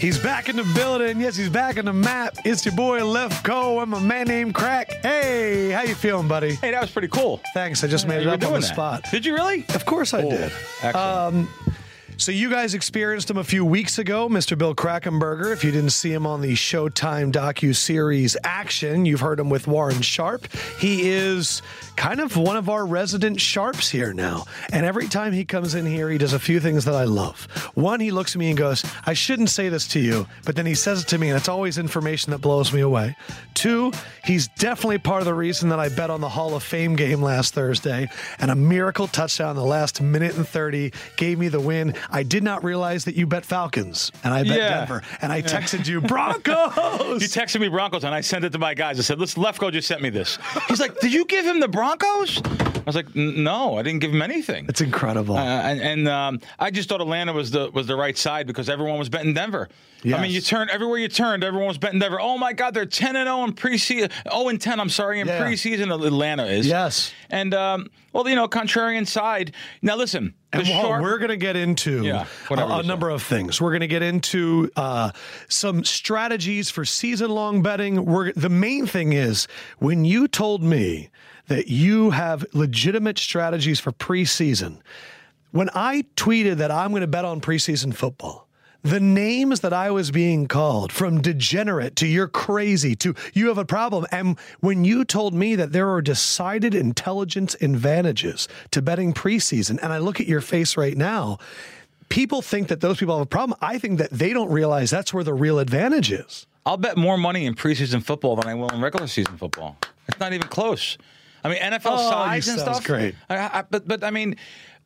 He's back in the building. Yes, he's back in the map. It's your boy Lefkoe and my man named Krack. Hey, how you feeling, buddy? Hey, that was pretty cool. Thanks. I just made it up on the that. spot. Did you really? Of course I Cool. did. Excellent. Um, so you guys experienced him a few weeks ago, Mr. Bill Krackomberger. If you didn't see him on the Showtime docu series Action, you've heard him with Warren Sharp. He is kind of one of our resident sharps here now. And every time he comes in here, he does a few things that I love. One, he looks at me and goes, "I shouldn't say this to you," but then he says it to me, and it's always information that blows me away. Two, he's definitely part of the reason that I bet on the Hall of Fame game last Thursday, and a miracle touchdown in the last minute and 30 gave me the win. I did not realize that you bet Falcons, and I bet Yeah. Denver, and I texted you Broncos. You texted me Broncos, and I sent it to my guys. I said, "Listen, Lefkoe just sent me this." He's like, "Did you give him the Broncos?" I was like, "No, I didn't give him anything." it's incredible. Uh, and and um, I just thought Atlanta was the was the right side because everyone was betting Denver. I mean, you turned everywhere you turned, everyone was betting Denver. Oh my God, they're ten and zero in preseason. Oh and ten, I'm sorry, in Yeah. preseason. Atlanta is Yes. And um, well, you know, contrarian side. Now listen, And well, sharp- we're going to get into Yeah, a, a number of things. We're going to get into uh, some strategies for season-long betting. We're, the main thing is when you told me that you have legitimate strategies for preseason. When I tweeted that I'm going to bet on preseason football, the names that I was being called from degenerate to you're crazy to you have a problem. And when you told me that there are decided intelligence advantages to betting preseason, and I look at your face right now, people think that those people have a problem. I think that they don't realize that's where the real advantage is. I'll bet more money in preseason football than I will in regular season football. It's not even close. I mean, NFL Oh, size and stuff. great. I, I, but but I mean,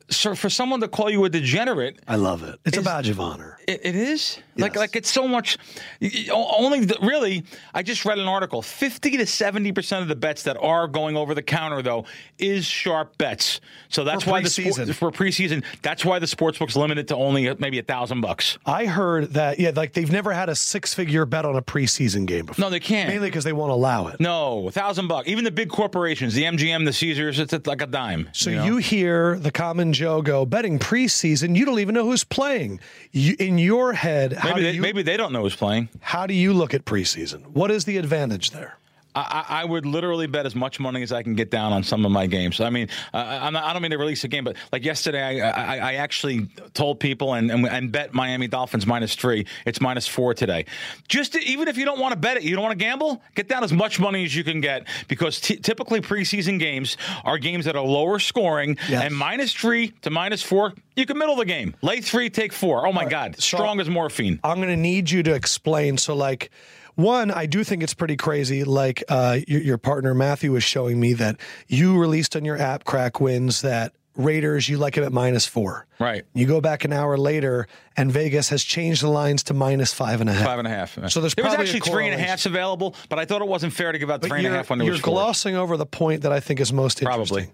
so for someone to call you a degenerate, I love it. It's a badge of honor. it, it is like Yes. like it's so much. y- y- Only the, really, I just read an article. Fifty to seventy percent of the bets that are going over the counter though is sharp bets. So that's For why the preseason. sport, for preseason. That's why the sports book's limited to only uh, maybe a thousand bucks. I heard that, yeah, like they've never had a six figure bet on a preseason game before. No, they can't. Mainly because they won't allow it. No, a thousand bucks. Even the big corporations, the MGM, the Caesars, it's like a dime. So know? you hear the common Joe go betting preseason. You don't even know who's playing. You, in your head, how maybe they, you maybe they don't know who's playing. how do you look at preseason? What is the advantage there? I, I would literally bet as much money as I can get down on some of my games. I mean, uh, not, I don't mean to release a game, but like yesterday, I, I, I actually told people and, and, and bet Miami Dolphins minus three. It's minus four today. Just to, even if you don't want to bet it, you don't want to gamble, get down as much money as you can get because t- typically preseason games are games that are lower scoring Yes. and minus three to minus four. You can middle the game. Lay three, take four. Oh my God, so- strong as morphine. I'm going to need you to explain. So, like, one, I do think it's pretty crazy. Like, uh, your, your partner Matthew was showing me that you released on your app, Krack Wins, that Raiders, you like it at minus four. Right. You go back an hour later, and Vegas has changed the lines to minus five and a half. Five and a half. So there's there was actually three and a halfs available, but I thought it wasn't fair to give out But three and a you're, half you're glossing over the point that I think is most interesting. Probably.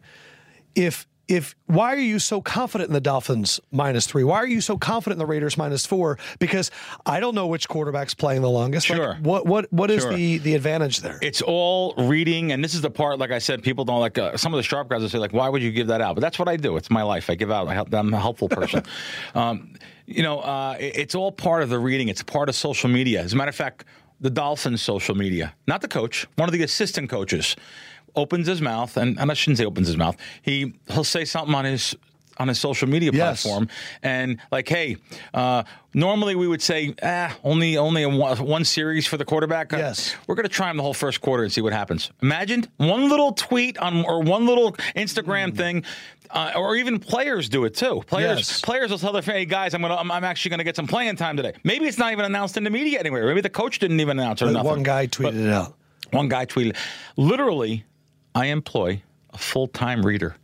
If if why are you so confident in the Dolphins minus three? Why are you so confident in the Raiders minus four? Because I don't know which quarterback's playing the longest. Like, Sure. what what what is Sure. the the advantage there? It's all reading, and this is the part. Like I said, people don't like. Uh, some of the sharp guys will say, like, "Why would you give that out?" But that's what I do. It's my life. I give out. I help, I'm a helpful person. um, you know, uh, it- it's all part of the reading. It's part of social media. As a matter of fact, the Dolphins' social media, not the coach, one of the assistant coaches, opens his mouth, and, and I shouldn't say opens his mouth. He he'll say something on his on his social media Yes. platform and like, hey, uh, normally we would say, ah, only only a one, one series for the quarterback. Uh, Yes. we're going to try him the whole first quarter and see what happens. Imagine one little tweet on or one little Instagram thing. Uh, or even players do it too. Players Yes. players will tell their "Hey guys, I'm gonna I'm, I'm actually gonna get some playing time today." Maybe it's not even announced in the media anywhere. Maybe the coach didn't even announce it or Like nothing. one guy tweeted it out. One guy tweeted, literally, I employ a full time reader.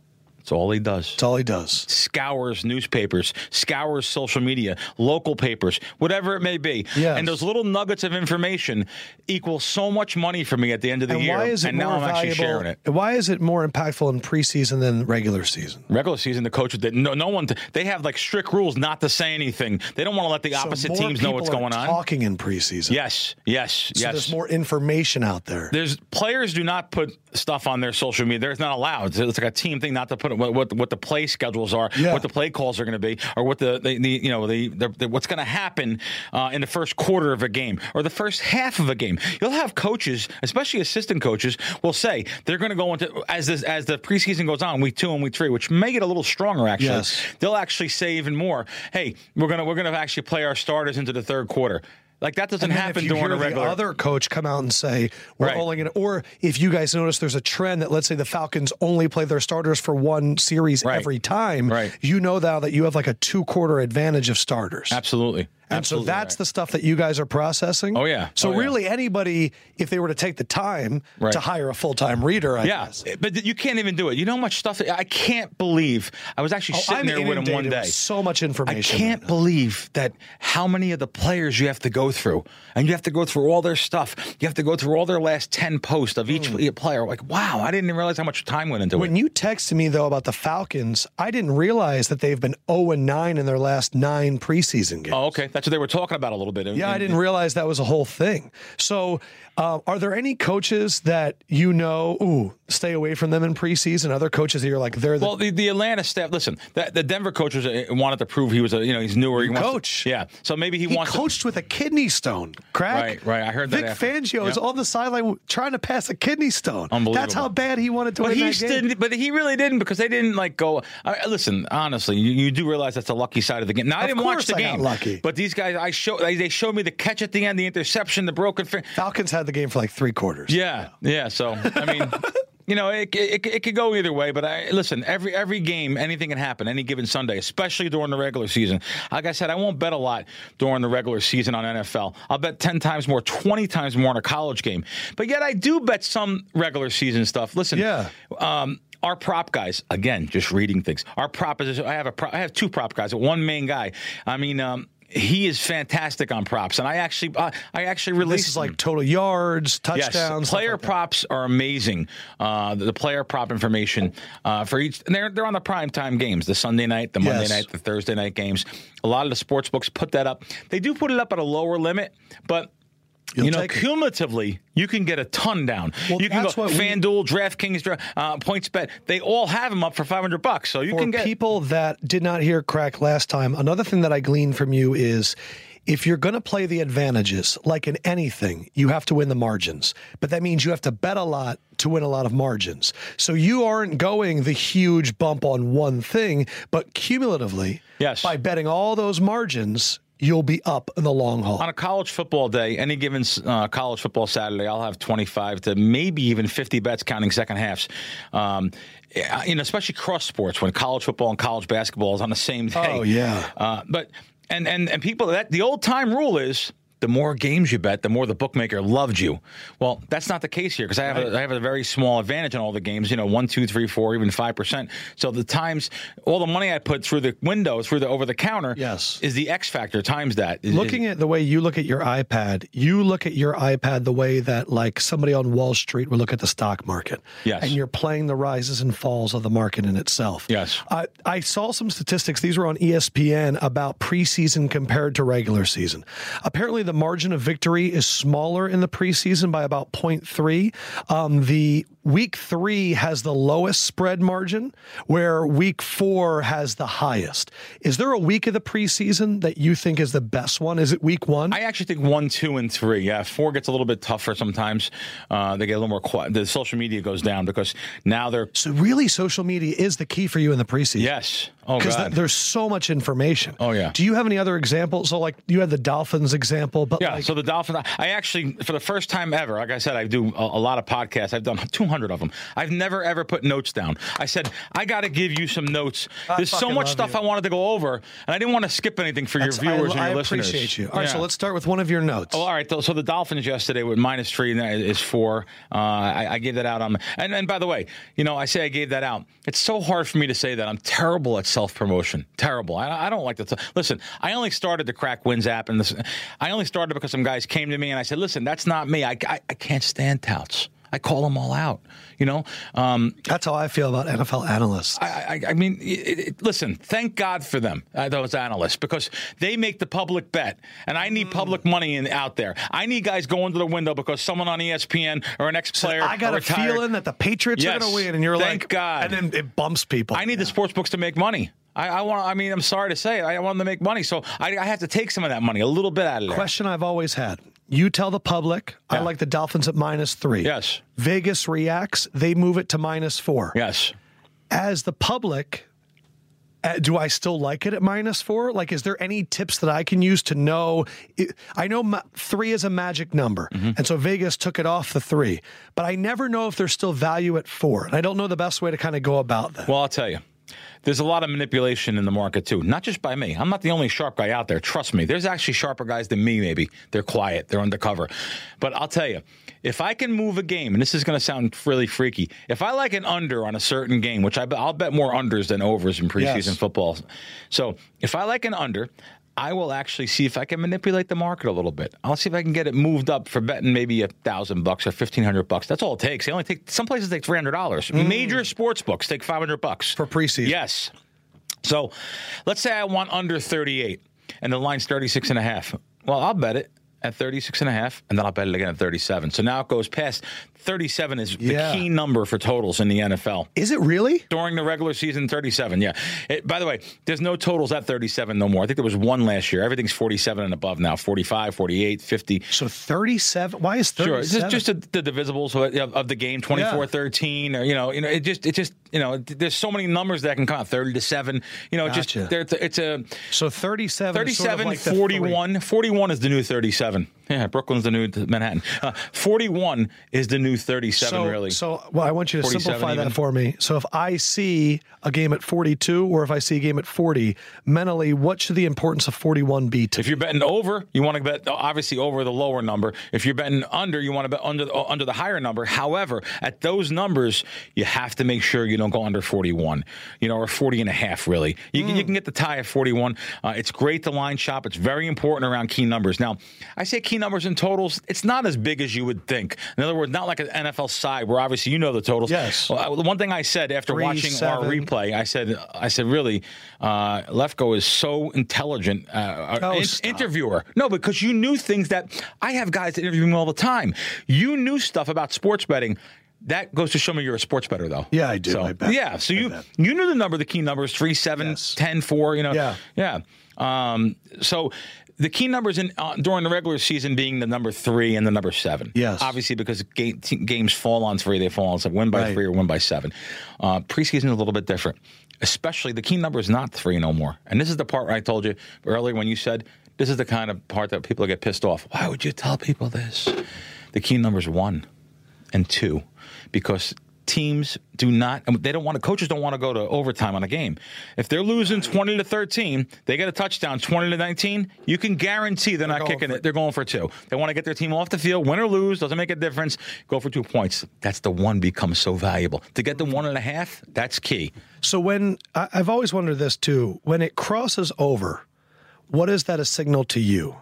That's all he does. That's all he does. Scours newspapers, scours social media, local papers, whatever it may be. Yes. And those little nuggets of information equal so much money for me at the end of the And year. why is it and more now I'm actually sharing it. Why is it more impactful in preseason than regular season? Regular season, the coaches that no, no one they have like strict rules not to say anything. They don't want to let the opposite so teams know what's going on. Talking in preseason. Yes, yes, So yes. there's more information out there. There's players do not put stuff on their social media. They're not allowed. It's like a team thing not to put what what, what the play schedules are, Yeah. what the play calls are going to be, or what the, the, the you know the, the, what's going to happen uh, in the first quarter of a game or the first half of a game. You'll have coaches, especially assistant coaches, will say they're going to go into as this as the preseason goes on, week two and week three, which may get a little stronger actually. Yes. They'll actually say even more. Hey, we're gonna we're gonna actually play our starters into the third quarter. Like that doesn't happen if you during hear a regular. the other coach come out and say we're Right. only going to, or if you guys notice there's a trend that let's say the Falcons only play their starters for one series Right. every time, Right. you know now that you have like a two quarter advantage of starters. Absolutely. And so that's right. the stuff that you guys are processing. Oh, yeah. So Oh, yeah. really, anybody, if they were to take the time Right. to hire a full time reader, I Yeah, guess. but you can't even do it. You know how much stuff I can't believe. I was actually Oh, sitting I'm there with him one day. so much information. I can't believe that how many of the players you have to go through, and you have to go through all their stuff. You have to go through all their last ten posts of each hmm. player. Like, wow, I didn't even realize how much time went into. When it. you texted me though about the Falcons, I didn't realize that they've been 0 and 9 in their last nine preseason games. Oh, okay, that's what they were talking about a little bit. Yeah, I didn't realize that was a whole thing. So, uh, are there any coaches that you know, ooh, stay away from them in preseason? Other coaches that you're like, they're the Well, the, the Atlanta staff. Listen, the, the Denver coach was, uh, wanted to prove he was a you know he's newer. He wants to- coach. yeah, so maybe he, he wants. to, coached with a kidney stone. Krack. Right, right. I heard that Vic after. Fangio is on the sideline trying to pass a kidney stone. Unbelievable. That's how bad he wanted to But win he that game. didn't. But he really didn't because they didn't like go. I, listen, honestly, you, you do realize that's the lucky side of the game. Now I Of didn't watch the I game, lucky. but these guys, I show they, they showed me the catch at the end, the interception, the broken. Falcons had the game for like three quarters. yeah, yeah. So I mean. You know, it, it, it could go either way, but I listen. Every every game, anything can happen any given Sunday, especially during the regular season. Like I said, I won't bet a lot during the regular season on NFL. I'll bet ten times more, twenty times more on a college game. But yet, I do bet some regular season stuff. Listen, Yeah. um, our prop guys, again, just reading things. Our prop is I have a pro, I have two prop guys, one main guy. I mean, um, he is fantastic on props, and I actually uh, I actually released This is like total yards, touchdowns. Yes, player like that. props are amazing. Uh, the, the player prop information uh, for each, and they're they're on the prime time games, the Sunday night, the Monday Yes. night, the Thursday night games. A lot of the sports books put that up. They do put it up at a lower limit, but. You'll you know, take it. cumulatively, you can get a ton down. Well, you can go what we- FanDuel, DraftKings, Dra- uh, PointsBet. They all have them up for five hundred bucks, so you can get. people that did not hear Krack last time, another thing that I gleaned from you is if you're going to play the advantages, like in anything, you have to win the margins. But that means you have to bet a lot to win a lot of margins. So you aren't going the huge bump on one thing, but cumulatively, Yes. by betting all those margins, you'll be up in the long haul. on a college football day, any given uh, college football Saturday, I'll have 25 to maybe even 50 bets counting second halves. Um, you know, especially cross sports when college football and college basketball is on the same day. Oh, yeah. Uh, but and and and people that the old time rule is. The more games you bet, the more the bookmaker loved you. Well, that's not the case here because I have a, I have a very small advantage on all the games. You know, one, two, three, four, even five percent. So the times, all the money I put through the window, through the over the counter, Yes. is the X factor times that. Is- Looking at the way you look at your iPad, you look at your iPad the way that like somebody on Wall Street would look at the stock market. Yes. And you're playing the rises and falls of the market in itself. Yes. I, I saw some statistics. These were on ESPN about preseason compared to regular season. Apparently, the margin of victory is smaller in the preseason by about 0.3. Um, the week three has the lowest spread margin, where week four has the highest. Is there a week of the preseason that you think is the best one? Is it week one? I actually think one, two, and three. Yeah, four gets a little bit tougher sometimes. Uh, they get a little more quiet. The social media goes down because now they're so really, social media is the key for you in the preseason. yes. Oh, because God. there's so much information. Oh, yeah. Do you have any other examples? So like you had the Dolphins example, but Yeah, like, so the Dolphins, I actually, for the first time ever, like I said, I do a, a lot of podcasts. I've done 200 of them. I've never ever put notes down. I said, I got to give you some notes. I There's so much stuff you. I wanted to go over, and I didn't want to skip anything for your viewers I, and your I listeners. appreciate you. All right, so let's start with one of your notes. Oh, all right. So the Dolphins yesterday with minus three and that is four. Uh, I, I gave that out on. And, and by the way, you know, I say I gave that out. It's so hard for me to say that. I'm terrible at self promotion. Terrible. I, I don't like to. T- listen, I only started the Krack Wins app, and this, I only started because some guys came to me and I said, "Listen, that's not me. I, I, I can't stand touts. I call them all out. You know." Um, That's how I feel about NFL analysts. I, I, I mean, it, it, listen, thank God for them, uh, those analysts, because they make the public bet, and I need public money in, out there. I need guys going to the window because someone on ESPN or an ex-player I got a retired- feeling that the Patriots are going to win, and you're Thank like, God. and then it bumps people. I need the sports books to make money. I, I want. I mean, I'm sorry to say it. I want them to make money, so I, I have to take some of that money, a little bit out of there. Question I've always had: You tell the public, I like the Dolphins at minus three. Yes. Vegas reacts; they move it to minus four. Yes. As the public, uh, do I still like it at minus four? Like, is there any tips that I can use to know? I know three is a magic number, Mm-hmm. and so Vegas took it off the three, but I never know if there's still value at four, and I don't know the best way to kind of go about that. Well, I'll tell you. There's a lot of manipulation in the market too, not just by me. I'm not the only sharp guy out there. Trust me. There's actually sharper guys than me. Maybe they're quiet, they're undercover. But I'll tell you, if I can move a game, and this is going to sound really freaky, if I like an under on a certain game, which I, bet- I'll bet more unders than overs in preseason Yes. football. So if I like an under. I will actually see if I can manipulate the market a little bit. I'll see if I can get it moved up for betting maybe a thousand bucks or fifteen hundred bucks. That's all it takes. They only take some places take three hundred dollars. Mm. Major sports books take five hundred bucks For preseason. Yes. So let's say I want under 38 and the line's 36 and a half. Well, I'll bet it at 36 and a half and then I'll bet it again at 37. So now it goes past 37 is Yeah. the key number for totals in the NFL. Is it really? During the regular season, 37. Yeah. It, by the way, there's no totals at 37 no more. I think there was one last year. Everything's 47 and above now 45, 48, 50. So 37. Why is Sure, 37? just just the, the divisibles of, of the game, 24-13, or you know, you know, it just it just you know, there's so many numbers that can come out, 30 to seven. You know, Gotcha. just there, it's a, so 37. is sort of 37, like the 41. 41 is the new 37. Yeah, Brooklyn's the new Manhattan. Uh, 41 is the new 37, So, really. so well, I want you to simplify even. that for me. So if I see a game at 42 or if I see a game at 40, mentally, what should the importance of 41 be to if you're betting over, you want to bet obviously over the lower number. If you're betting under, you want to bet under the, under the higher number. However, at those numbers, you have to make sure you don't go under 41, you know, or 40 and a half, really. You, can, you can get the tie at 41. Uh, it's great to line shop. It's very important around key numbers. Now, I say key numbers and totals, it's not as big as you would think. In other words, not like an NFL side where obviously you know the totals. Yes. Well, the one thing I said after Three, watching our replay, I said, I said, really, uh, Lefkoe is so intelligent. Uh, Oh, in- interviewer. No, because you knew things that I have guys that interview me all the time. You knew stuff about sports betting. That goes to show me you're a sports better, though. Yeah, I do. So, I. Yeah, so I you bet. you knew the number, the key numbers, 3, 7, Yes. 10, 4, you know. Yeah. Yeah. Um, so the key numbers in uh, during the regular season being the number 3 and the number 7. Yes. Obviously, because te- games fall on 3, they fall on so win by Right. 3 or win by 7. Uh, preseason is a little bit different. Especially the key number is not 3 no more. And this is the part where I told you earlier when you said this is the kind of part that people get pissed off. Why would you tell people this? The key number is 1 and two because teams do not they don't want to coaches don't want to go to overtime on a game. If they're losing 20 to 13 they get a touchdown 20 to 19 you can guarantee they're, not kicking for- it. they're going for two. They want to get their team off the field win or lose doesn't make a difference go for two points. That's the one becomes so valuable. To get the one and a half that's key. So when I've always wondered this too, when it crosses over, what is that a signal to you?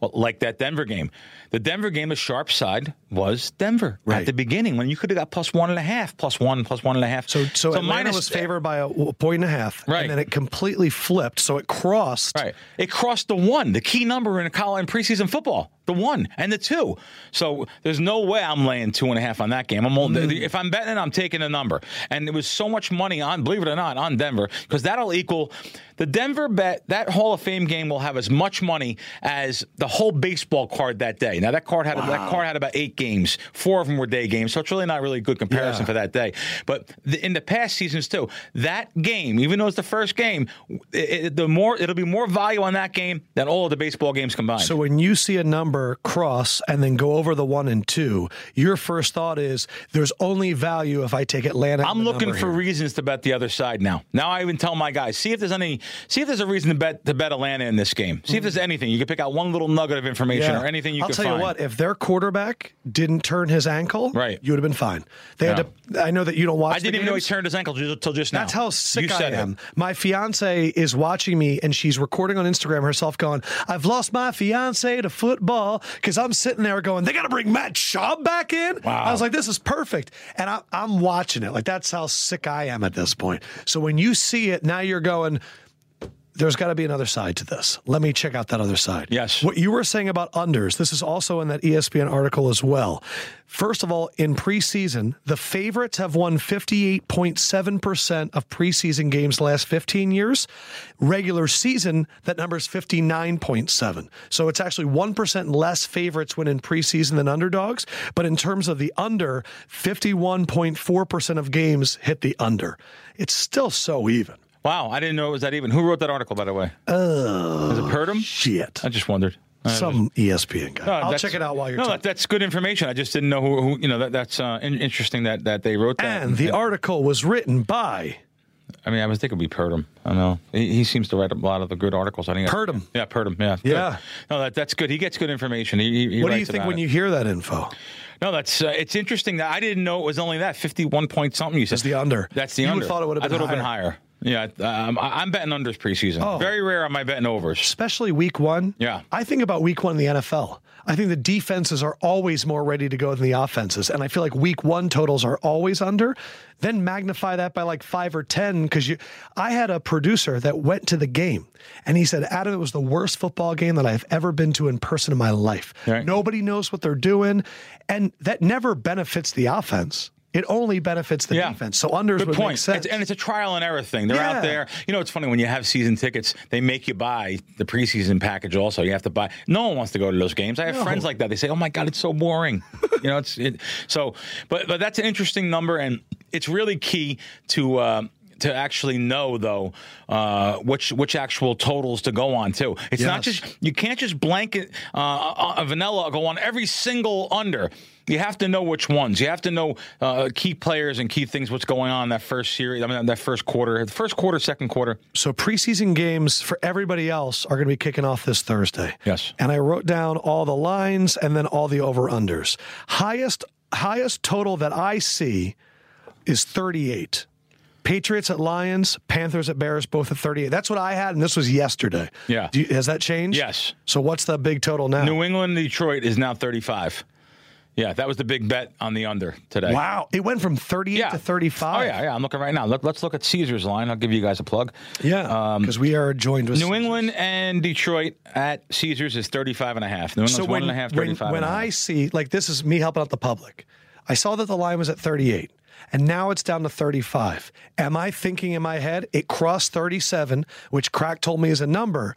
Well, like that Denver game. The Denver game, the sharp side was Denver Right. at the beginning when you could have got plus one and a half, plus one, plus one and a half. So, so, Atlanta minus- was favored by a, a point and a half, Right. and then it completely flipped. So it crossed. Right. It crossed the one, the key number in a college in preseason football. The one and the two. So there's no way I'm laying two and a half on that game. I'm Mm. if I'm betting, I'm taking a number. And there was so much money on, believe it or not, on Denver because that'll equal the Denver bet. That Hall of Fame game will have as much money as the whole baseball card that day. Now that card had that card had about eight games. Four of them were day games, so it's really not really a good comparison Yeah. for that day. But the, in the past seasons too, that game, even though it's the first game, it, it- the more it'll be more value on that game than all of the baseball games combined. So when you see a number cross and then go over the one and two, your first thought is there's only value if I take Atlanta. I'm looking for here. reasons to bet the other side now. Now I even tell my guys, see if there's any, see if there's a reason to bet to bet Atlanta in this game. See if there's mm-hmm. anything you can pick out one little nugget of information or anything you. I'll can tell find. you what, if their quarterback didn't turn his ankle, Right. you would have been fine. They had to. I know that you don't watch. I didn't even know he turned his ankle until just now. That's how sick you I am. It. My fiance is watching me and she's recording on Instagram herself going, I've lost my fiance to football because I'm sitting there going, they got to bring Matt Schaub back in. Wow. I was like, this is perfect. And I, I'm watching it. Like, that's how sick I am at this point. So when you see it, now you're going, there's got to be another side to this. Let me check out that other side. Yes. What you were saying about unders, this is also in that ESPN article as well. First of all, in preseason, the favorites have won 58.7% of preseason games the last 15 years. Regular season, that number is 59.7. So it's actually 1% less favorites win in preseason than underdogs. But in terms of the under, 51.4% of games hit the under. It's still so even. Wow, I didn't know it was that even. Who wrote that article, by the way? Uh, Is it Purdum? Shit. I just wondered. I Some ESPN guy. No, I'll check it out while you're no, talking. that, that's good information. I just didn't know who, who you know. That, that's uh, in, interesting that that they wrote that. And the article was written by I mean, I was thinking be Purdum. I know he, he seems to write a lot of the good articles. I think Purdum. Yeah, Purdum. Yeah, good. Yeah. No, that, that's good. He gets good information. He, he, What do you think when it. you hear that info? No, that's uh, it's interesting that I didn't know it was only that fifty-one point something. You said That's the under. That's the You under. thought it would have been thought it would have been higher. Yeah, um, I, I'm betting unders preseason. Oh. Very rare am I betting overs. Especially week one. Yeah. I think about week one in the NFL. I think the defenses are always more ready to go than the offenses. And I feel like week one totals are always under. Then magnify that by like five or 10. Cause you, I had a producer that went to the game and he said, Adam, it was the worst football game that I've ever been to in person in my life. Right. Nobody knows what they're doing. And that never benefits the offense. It only benefits the Yeah. defense. So unders Good would point. make sense. It's, and it's a trial and error thing. They're Yeah. out there. You know, it's funny when you have season tickets, they make you buy the preseason package also. You have to buy. No one wants to go to those games. I have No. friends like that. They say, "Oh my god, it's so boring." you know, it's it, so. But but that's an interesting number, and it's really key to. Uh, to actually know though uh, which which actual totals to go on too. It's not just you can't just blanket uh, a vanilla go on every single under. You have to know which ones. You have to know uh, key players and key things. What's going on in that first series? I mean, that first quarter, the first quarter, second quarter. So preseason games for everybody else are going to be kicking off this Thursday. Yes. And I wrote down all the lines and then all the over unders. Highest highest total that I see is 38. Patriots at Lions, Panthers at Bears, both at 38. That's what I had, and this was yesterday. Yeah. Do you, has that changed? Yes. So what's the big total now? New England, Detroit is now thirty-five. Yeah, that was the big bet on the under today. Wow. It went from 38 Yeah. to 35. Oh yeah, yeah. I'm looking right now. Let, us look at Caesar's line. I'll give you guys a plug. Yeah. Um, because we are joined with New England and Detroit at Caesars is 35 and a half. New England's So when, and a half, when, when and a half. I see like this is me helping out the public, I saw that the line was at 38 and now it's down to 35. Am I thinking in my head it crossed 37, which Krack told me is a number?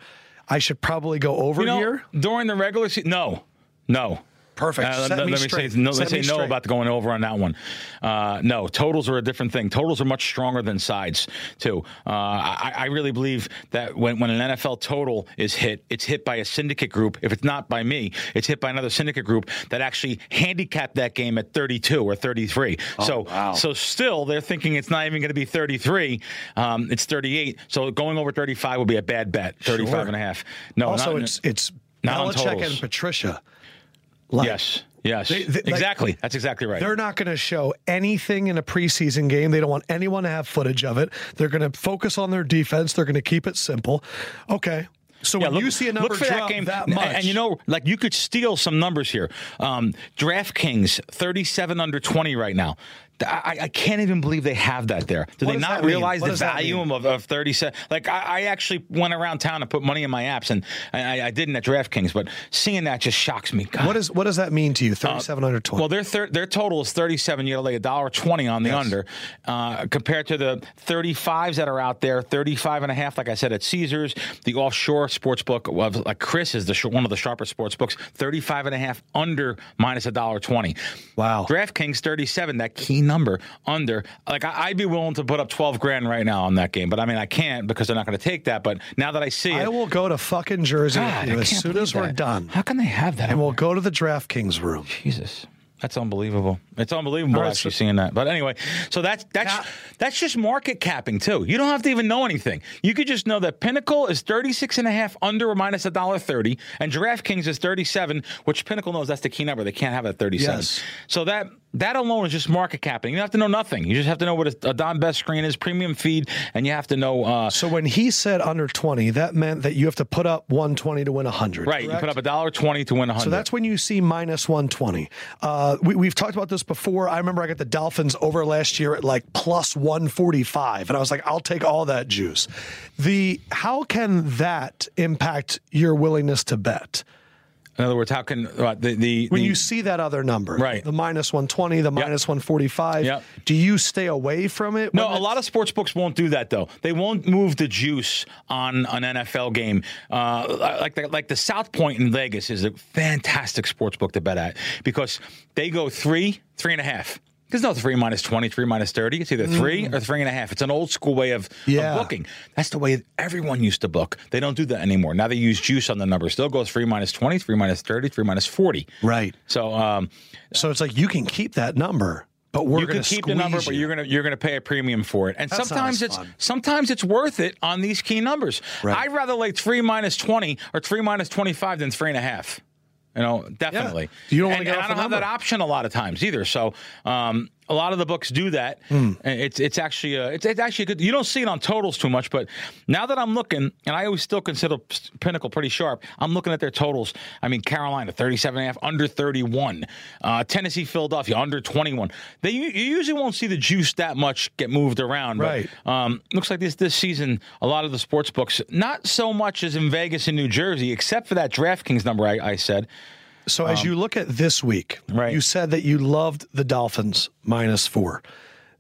I should probably go over you know, here. during the regular season, no, no. Perfect. Uh, let, me let me straight. say no. Set Let's say me no about going over on that one. Uh, no, totals are a different thing. Totals are much stronger than sides too. Uh, I, I really believe that when, when an NFL total is hit, it's hit by a syndicate group. If it's not by me, it's hit by another syndicate group that actually handicapped that game at 32 or 33. so wow. so still they're thinking it's not even going to be 33. Um, it's 38. So going over 35 would be a bad bet. 35 Sure. and a half. No, Also, not, it's it's not on Belichick and Patricia. Like, yes. Yes, They- they- like- exactly. That's exactly right. They're not going to show anything in a preseason game. They don't want anyone to have footage of it. They're going to focus on their defense. They're going to keep it simple. Okay. So Yeah, when look, you see a number look for drop that game that and- and, you know, like you could steal some numbers here. Um, DraftKings thirty-seven under twenty right now. I, I can't even believe they have that there. Do What they not realize the value of, of 30 cents? Like, I, I actually went around town and put money in my apps, and I, I didn't at DraftKings, but seeing that just shocks me. God. What is what does that mean to you? Thirty seven under twenty. Well, their thir- their total is 37. You got to lay a dollar twenty on the Yes. under, uh, compared to the 35s that are out there. 35 and a half, like I said, at Caesars, the offshore sports book of like Chris is the sh- one of the sharpest sports books. 35 and a half under minus a dollar twenty. Wow. DraftKings 37, that key number under. Like I, I'd be willing to put up 12 grand right now on that game, but I mean I can't because they're not going to take that. But now that I see it, I will go to fucking Jersey God, with you I as soon as we're that. done, How can they have that? and we'll go to the DraftKings room. Jesus. That's unbelievable. It's unbelievable right, actually so- seeing that. But anyway, so that's that's that's just market capping too. You don't have to even know anything. You could just know that Pinnacle is 36 and a half under or minus a dollar 30 and DraftKings is 37, which Pinnacle knows that's the key number. They can't have it at 37. Yes. So that that alone is just market capping. You don't have to know nothing. You just have to know what a, a Don Best screen is, premium feed, and you have to know uh, So when he said under twenty, that meant that you have to put up one twenty to win hundred. right, you put up a dollar 20 to win 100. So that's when you see minus 120. Uh, we, we've talked about this before. I remember I got the Dolphins over last year at like plus 145, and I was like, I'll take all that juice. The how can that impact your willingness to bet in other words, how can uh, the the when the- you see that other number, Right. The minus 120, the minus 145. Yep. Do you stay away from it? No, a lot of sports books won't do that though. They won't move the juice on an NFL game. Uh, like the, like the South Point in Vegas is a fantastic sports book to bet at because they go three, three and a half. There's no three minus 20, three minus 30. It's either three or three and a half. It's an old school way of, of Yeah. booking. That's the way everyone used to book. They don't do that anymore. Now they use juice on the number. Still goes three minus 20, three minus 30, three minus 40. Right. So, um, So it's like you can keep that number, but we're you can to keep the number, squeeze but you. you're gonna you're gonna pay a premium for it. And That's not sometimes it's fun. sometimes it's worth it on these key numbers. Right. I'd rather lay three minus twenty or three minus twenty five than three and a half. You know, definitely. You don't and, get and off I don't have that option a lot of times either. So um, a lot of the books do that. And It's it's actually uh, it's, it's actually good. You don't see it on totals too much, but now that I'm looking, and I always still consider Pinnacle pretty sharp. I'm looking at their totals. I mean, Carolina 37 and a half, under 31. Uh, Tennessee, Philadelphia under 21. They you you usually won't see the juice that much get moved around. But, Right. Um, looks like this this season, a lot of the sports books, not so much as in Vegas and New Jersey, except for that DraftKings number I, I said. So as you look at this week, Um, Right. you said that you loved the Dolphins minus four.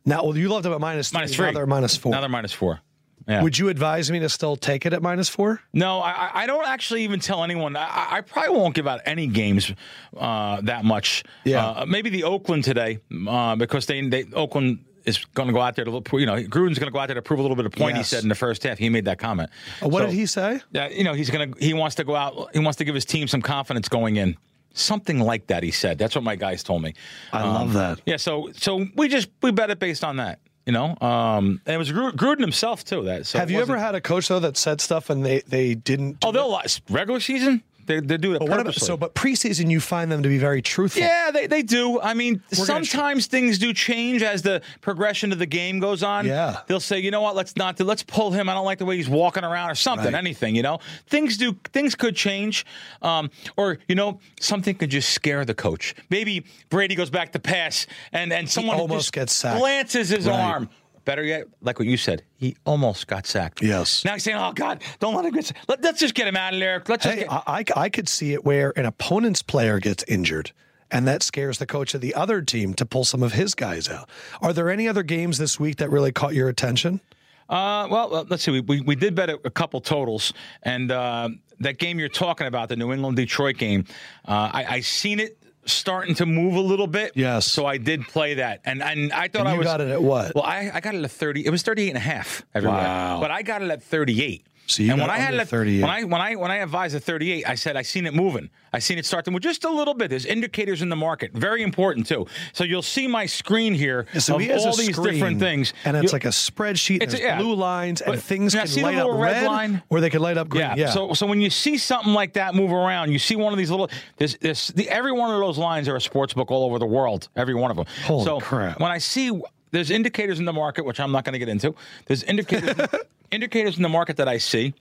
Now, well, you loved them at minus three. Minus Now they're minus four. Now they're minus four. Yeah. Would you advise me to still take it at minus four? No, I, I- don't actually even tell anyone. I, I probably won't give out any games uh, that much. Yeah. Uh, maybe the Oakland today uh, because they, they Oakland is going to go out there to you know Gruden's going to go out there to prove a little bit of point. Yes. He said in the first half he made that comment. What So, did he say? Yeah, you know he's going to he wants to go out. He wants to give his team some confidence going in. Something like that. He said. That's what my guys told me. I love that. Yeah. So so we just we bet it based on that. You know, um, and it was Gruden himself too. That so Have you ever had a coach though that said stuff and they they didn't? do Oh, it? they'll lie. regular season. They they do it But what about, so, but preseason you find them to be very truthful. Yeah, they, they do. I mean, We're sometimes things do change as the progression of the game goes on. Yeah. They'll say, you know what, let's not do, let's pull him. I don't like the way he's walking around or something, Right. anything, you know? Things do things could change. Um, or, you know, something could just scare the coach. Maybe Brady goes back to pass and, and someone almost just gets sacked. glances his Right. arm. Better yet, like what you said, he almost got sacked. Yes. Now he's saying, "Oh God, don't let him get. Let, let's just get him out of there. Let's just Hey, get." I, I I could see it where an opponent's player gets injured. And that scares the coach of the other team to pull some of his guys out. Are there any other games this week that really caught your attention? Uh, well, well, let's see. We, we, we did bet a, a couple totals, and uh, that game you're talking about, the New England Detroit game, uh, I, I seen it starting to move a little bit. Yes. So I did play that, and and I thought And I you was got it at what? Well, I, I got it at 30. It was 38 and a half everywhere. Wow. But I got it at 38. So you and when I had at 38. when I when I when I advised at 38, I said I seen it moving. I seen it start to move just a little bit. There's indicators in the market, very important too. So you'll see my screen here So of he all a these screen, different things, and it's You- like a spreadsheet. It's There's a- yeah. blue lines, and But- things can light up red red, line? or they can light up green. Yeah. Yeah. So so when you see something like that move around, you see one of these little this this the, every one of those lines are a sports book all over the world. Every one of them. Holy so crap. when I see there's indicators in the market, which I'm not going to get into. There's indicators indicators in the market that I see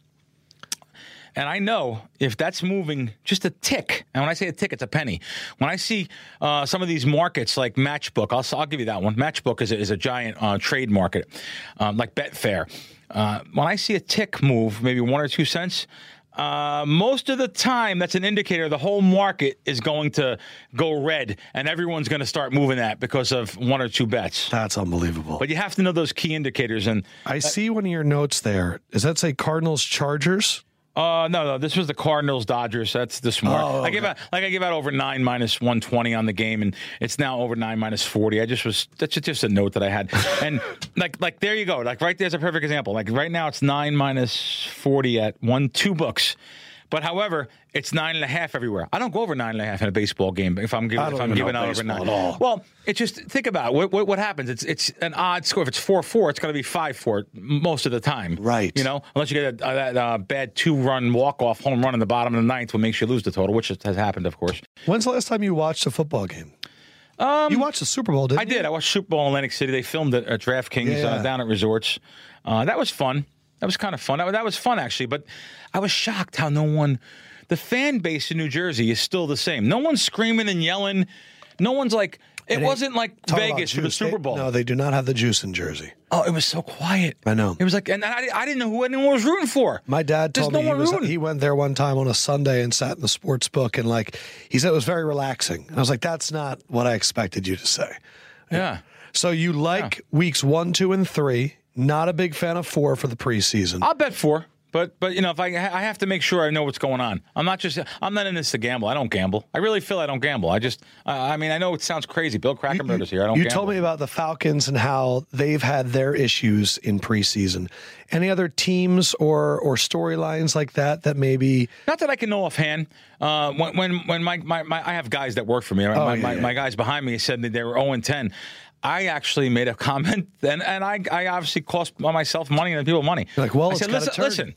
And I know if that's moving just a tick, and when I say a tick, it's a penny. When I see uh, some of these markets like Matchbook, I'll, I'll give you that one. Matchbook is a, is a giant uh, trade market, um, like Betfair. Uh, when I see a tick move, maybe one or two cents, uh, most of the time, that's an indicator the whole market is going to go red, and everyone's going to start moving that because of one or two bets. That's unbelievable. But you have to know those key indicators. And I see one of your notes there. Does that say Cardinals Chargers? Uh, no, no. This was the Cardinals Dodgers. That's this morning. Oh, I gave out like I gave out over nine minus one twenty on the game, and it's now over nine minus forty. I just was that's just- just a note that I had, and like like there you go. Like right there's a perfect example. Like right now it's nine minus forty at one two books. But however, it's nine and a half everywhere. I don't go over nine and a half in a baseball game if I'm giving if I'm giving out over nine. at all. Well, it's just think about it. What, what, what happens? It's it's an odd score. If it's four four, it's going to be five four most of the time. Right. You know, unless you get a, a, that uh, bad two run walk off home run in the bottom of the ninth, what makes you lose the total, which has happened, of course. When's the last time you watched a football game? Um, you watched the Super Bowl, didn't I you? did. I watched Super Bowl in Atlantic City. They filmed it at DraftKings Yeah. uh, down at resorts. Uh, that was fun. That was kind of fun. That, that was fun actually. But I was shocked how no one, the fan base in New Jersey is still the same. No one's screaming and yelling. No one's like. It wasn't like Vegas for the. Super They- Bowl. no, they do not have the juice in Jersey. oh, it was so quiet. I know. It was like, and I, I didn't know who anyone was rooting for. My dad There's told no me he, was, he went there one time on a Sunday and sat in the sports book and like he said it was very relaxing. And I was like, that's not what I expected you to say. yeah. So you like weeks one, two, and three. Not a big fan of four for the preseason. I'll bet four. But but you know if I I have to make sure I know what's going on. I'm not just I'm not in this to gamble. I don't gamble. I really feel I don't gamble. I just uh, I mean I know it sounds crazy. Bill Krackomberger's here. I don't. you gamble. told me about the Falcons and how they've had their issues in preseason. Any other teams or or storylines like that that maybe Not that I can know offhand. Uh, when when when my, my, my I have guys that work for me. my, Oh, yeah, my, yeah. my guys behind me said that they were 0 and 10. I actually made a comment, and and I I obviously cost myself money and people money. You're like, well, I it's said, listen, turn." listen.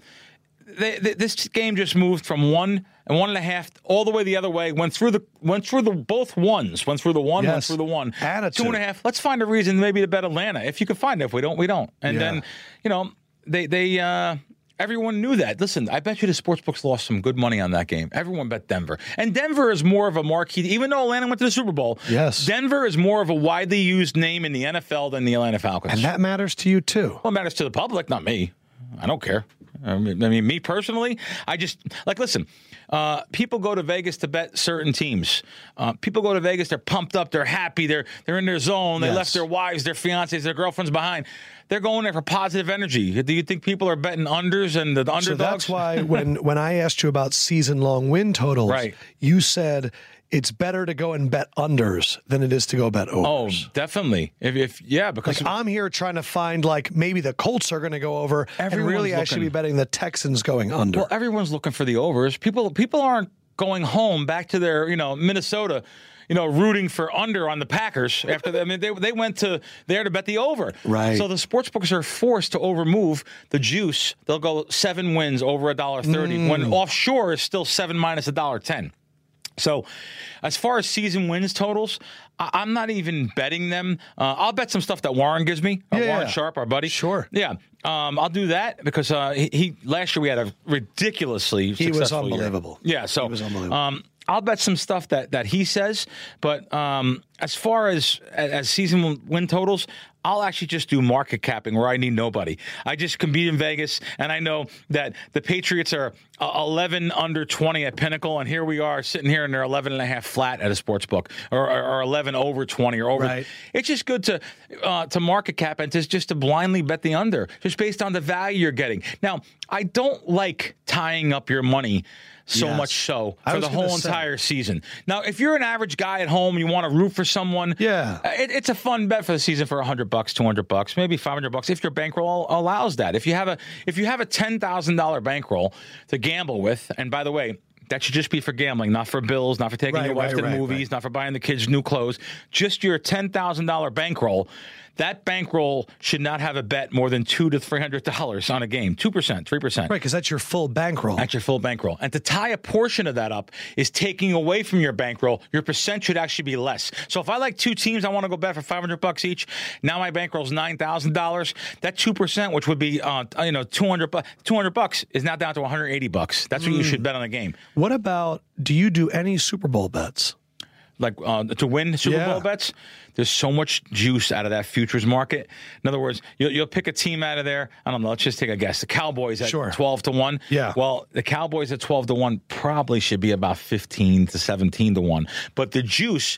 They, they, this game just moved from one and one and a half all the way the other way. Went through the went through the both ones. Went through the one. Went Yes. through the one. And a two and a half. Let's find a reason maybe to bet Atlanta. If you can find it. If we don't, we don't. And Yeah. then you know they they. uh Everyone knew that. Listen, I bet you the sportsbooks lost some good money on that game. Everyone bet Denver. And Denver is more of a marquee, even though Atlanta went to the Super Bowl. Yes. Denver is more of a widely used name in the NFL than the Atlanta Falcons. and that matters to you too. Well, it matters to the public, not me. I don't care. I mean, I mean me personally, I just like listen. Uh, people go to Vegas to bet certain teams. Uh, people go to Vegas; they're pumped up, they're happy, they're they're in their zone. They Yes. left their wives, their fiancés, their girlfriends behind. They're going there for positive energy. Do you think people are betting unders and the underdogs? So that's why when when I asked you about season long win totals, Right. you said it's better to go and bet unders than it is to go bet overs. Oh, definitely. If, if yeah, because Like I'm here trying to find like maybe the Colts are going to go over, and really I should be betting the Texans going under. Well, everyone's looking for the overs. People people aren't going home back to their you know Minnesota. You know, rooting for under on the Packers after they, I mean, they they went to there to bet the over. Right. So the sports books are forced to overmove the juice. They'll go seven wins over a dollar thirty Mm. when offshore is still seven minus a dollar ten. So, as far as season wins totals, I- I'm not even betting them. Uh, I'll bet some stuff that Warren gives me. Uh, Yeah, Warren. Sharp, our buddy. Sure. Yeah. Um, I'll do that because uh, he, he last year we had a ridiculously He was successful year. unbelievable. Yeah. So He was unbelievable. Um, I'll bet some stuff that that he says, but um, as far as as season win totals, I'll actually just do market capping where I need nobody. I just can be in Vegas, and I know that the Patriots are uh, 11 under 20 at Pinnacle, and here we are sitting here and they're 11 and a half flat at a sports book, or, or, or 11 over 20 or over. Right. It's just good to uh, to market cap and just just to blindly bet the under, just based on the value you're getting. Now, I don't like tying up your money so Yes. much so for the whole say. entire season. Now, if you're an average guy at home, and you want to root for someone. Yeah. uh, it, it's a fun bet for the season for hundred bucks, two hundred bucks, maybe five hundred bucks if your bankroll allows that. If you have a if you have a ten thousand dollar bankroll to gamble with, and by the way. That should just be for gambling, not for bills, not for taking Right, your wife right, to the right, movies, not for buying the kids new clothes. Just your ten thousand dollar bankroll. That bankroll should not have a bet more than two to three hundred dollars on a game. Two percent, three percent. Right, because that's your full bankroll. That's your full bankroll. And to tie a portion of that up is taking away from your bankroll. Your percent should actually be less. So if I like two teams, I want to go bet for five hundred bucks each. Now my bankroll's nine thousand dollars. That two percent, which would be uh, you know 200, 200 bucks, is now down to one hundred eighty bucks. That's what you should bet on a game. What about? Do you do any Super Bowl bets? Like uh, to win Super Yeah. Bowl bets. There's so much juice out of that futures market. In other words, you'll, you'll pick a team out of there. I don't know. Let's just take a guess. The Cowboys at Sure. 12 to one. Yeah. Well, the Cowboys at 12 to one probably should be about 15 to 17 to one. But the juice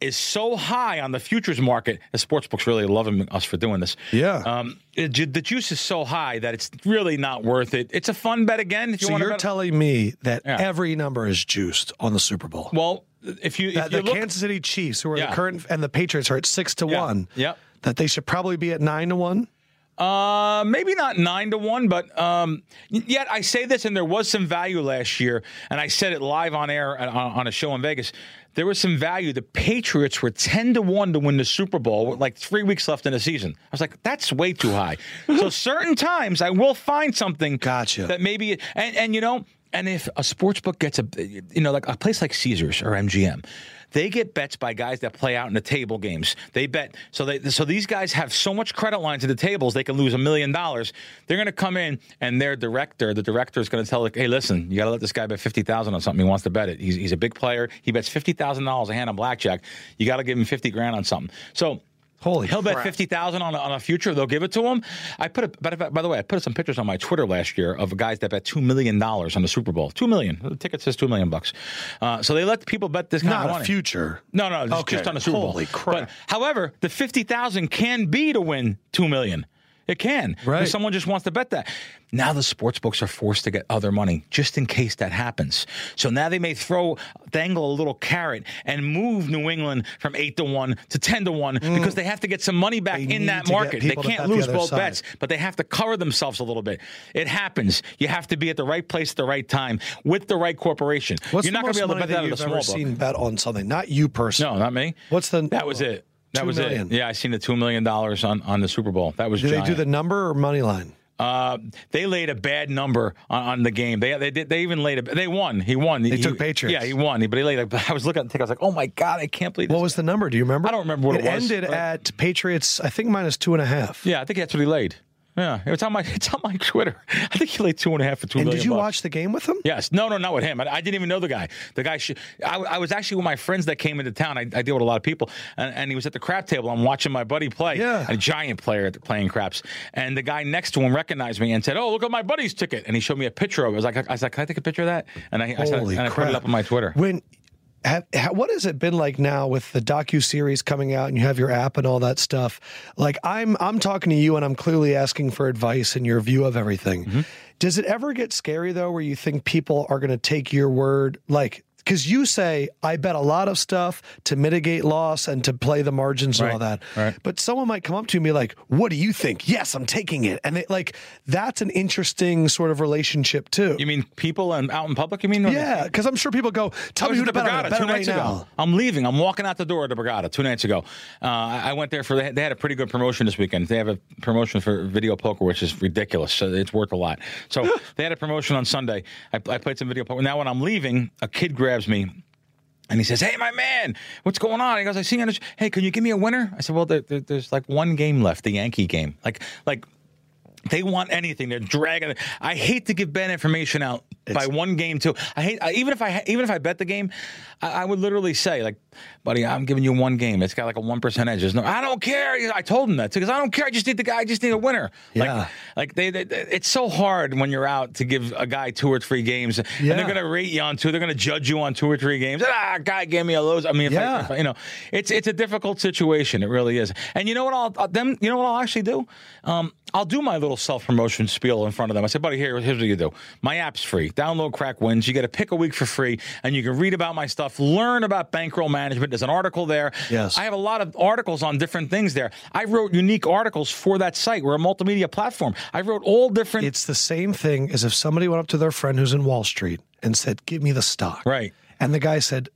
is so high on the futures market. The sportsbooks really loving us for doing this. Yeah. Um, it, the juice is so high that it's really not worth it. It's a fun bet again. If you so you're telling me that Yeah. every number is juiced on the Super Bowl. well, if you if that you the look, Kansas City Chiefs, who are Yeah. the current, and the Patriots are at six to Yeah. one. Yep. That they should probably be at nine to one. Uh, maybe not nine to one, but um, yet I say this, and there was some value last year, and I said it live on air on, on a show in Vegas. There was some value. The Patriots were ten to one to win the Super Bowl with like three weeks left in the season. I was like, that's way too high. so certain times I will find something Gotcha. that maybe and and you know, and if a sports book gets a you know like a place like Caesars or MGM. They get bets by guys that play out in the table games. They bet so they so these guys have so much credit lines at the tables they can lose a million dollars. They're going to come in and their director, the director is going to tell like, hey, listen, you got to let this guy bet fifty thousand on something. He wants to bet it. He's, he's a big player. He bets fifty thousand dollars a hand on blackjack. You got to give him fifty grand on something. So. Holy He'll bet fifty thousand on a, on a future. They'll give it to him. I put it. By, by the way, I put some pictures on my Twitter last year of guys that bet two million dollars on the Super Bowl. Two million. The ticket says two million bucks. Uh, so they let people bet this kind Not of a money. future. No, no, just, Okay. just on the Super Bowl. Holy crap. But however, the fifty thousand can be to win two million. It can. Right. If someone just wants to bet that. Now the sports books are forced to get other money just in case that happens. So now they may throw, dangle a little carrot and move New England from eight to one to ten to one because they have to get some money back Mm. They in that market. They can't bet the lose both side. bets, but they have to cover themselves a little bit. It happens. You have to be at the right place at the right time with the right corporation. What's You're not going to be able to bet that that out of you've ever small book. seen bet on something? Not you personally. No, not me. What's the? That was it. That was million. it. Yeah, I seen the two million dollars on, on the Super Bowl. That was Do they do the number or money line? Uh, they laid a bad number on, on the game. They they did. They even laid a. They won. He won. They took Patriots. Yeah, he won. But he laid. A, I was looking at the ticket. I was like, oh my god, I can't believe. What was the number? Do you remember? I don't remember what it was, ended at Patriots. I think minus two and a half. Yeah, I think that's what he laid. Yeah, it's on my it's on my Twitter. I think he laid two and a half for two And did you bucks. watch the game with him? Yes. No, no, not with him. I, I didn't even know the guy. The guy, sh- I, I was actually with my friends that came into town. I, I deal with a lot of people, and, and he was at the crap table. I'm watching my buddy play, Yeah. a giant player at the playing craps. And the guy next to him recognized me and said, "Oh, look at my buddy's ticket." And he showed me a picture of it. I was like, I was like, "Can I take a picture of that?" And I, I, said, and I put it up on my Twitter. When, have, what has it been like now with the docu series coming out, and you have your app and all that stuff? Like I'm, I'm talking to you, and I'm clearly asking for advice and your view of everything. Mm-hmm. Does it ever get scary though, where you think people are going to take your word, like? Because you say I bet a lot of stuff to mitigate loss and to play the margins and all that, right. but someone might come up to me like, "What do you think?" Yes, I'm taking it, and it, like that's an interesting sort of relationship too. You mean people and out in public? You mean? Yeah, because I'm sure people go, tell me who to bet on. Bet two it right nights ago. now. I'm leaving. I'm walking out the door at the Borgata two nights ago. Uh, I went there for they had, they had a pretty good promotion this weekend. They have a promotion for video poker, which is ridiculous. So it's worth a lot. So they had a promotion on Sunday. I, I played some video poker. Now when I'm leaving, a kid grabs me. And he says, "Hey, my man, what's going on?" He goes, "I see you on the sh- Hey, can you give me a winner?" I said, "Well, there, there, there's like one game left, the Yankee game. Like, like they want anything. They're dragging. it. I hate to give bad information out by one game too. I hate I, even if I even if I bet the game, I, I would literally say like, "Buddy, I'm giving you one game. It's got like a one percent edge. There's no. I don't care. I told him that because I don't care. I just need the guy. I just need a winner. Yeah. Like, like they, they, it's so hard when you're out to give a guy two or three games, and they're gonna rate you on two. They're gonna judge you on two or three games. Ah, guy gave me a lows. I mean, if I- Yeah. if I, you know, it's it's a difficult situation. It really is. And you know what? I'll uh, them. You know what I'll actually do? Um, I'll do my little self promotion spiel in front of them. I say, buddy, here, here's what you do. My app's free. Download Krack Wins. You get a pick a week for free, and you can read about my stuff, learn about bankroll management. There's an article there. Yes. I have a lot of articles on different things there. I wrote unique articles for that site. We're a multimedia platform. I wrote all different. It's the same thing as if somebody went up to their friend who's in Wall Street and said, "Give me the stock." Right. And the guy said,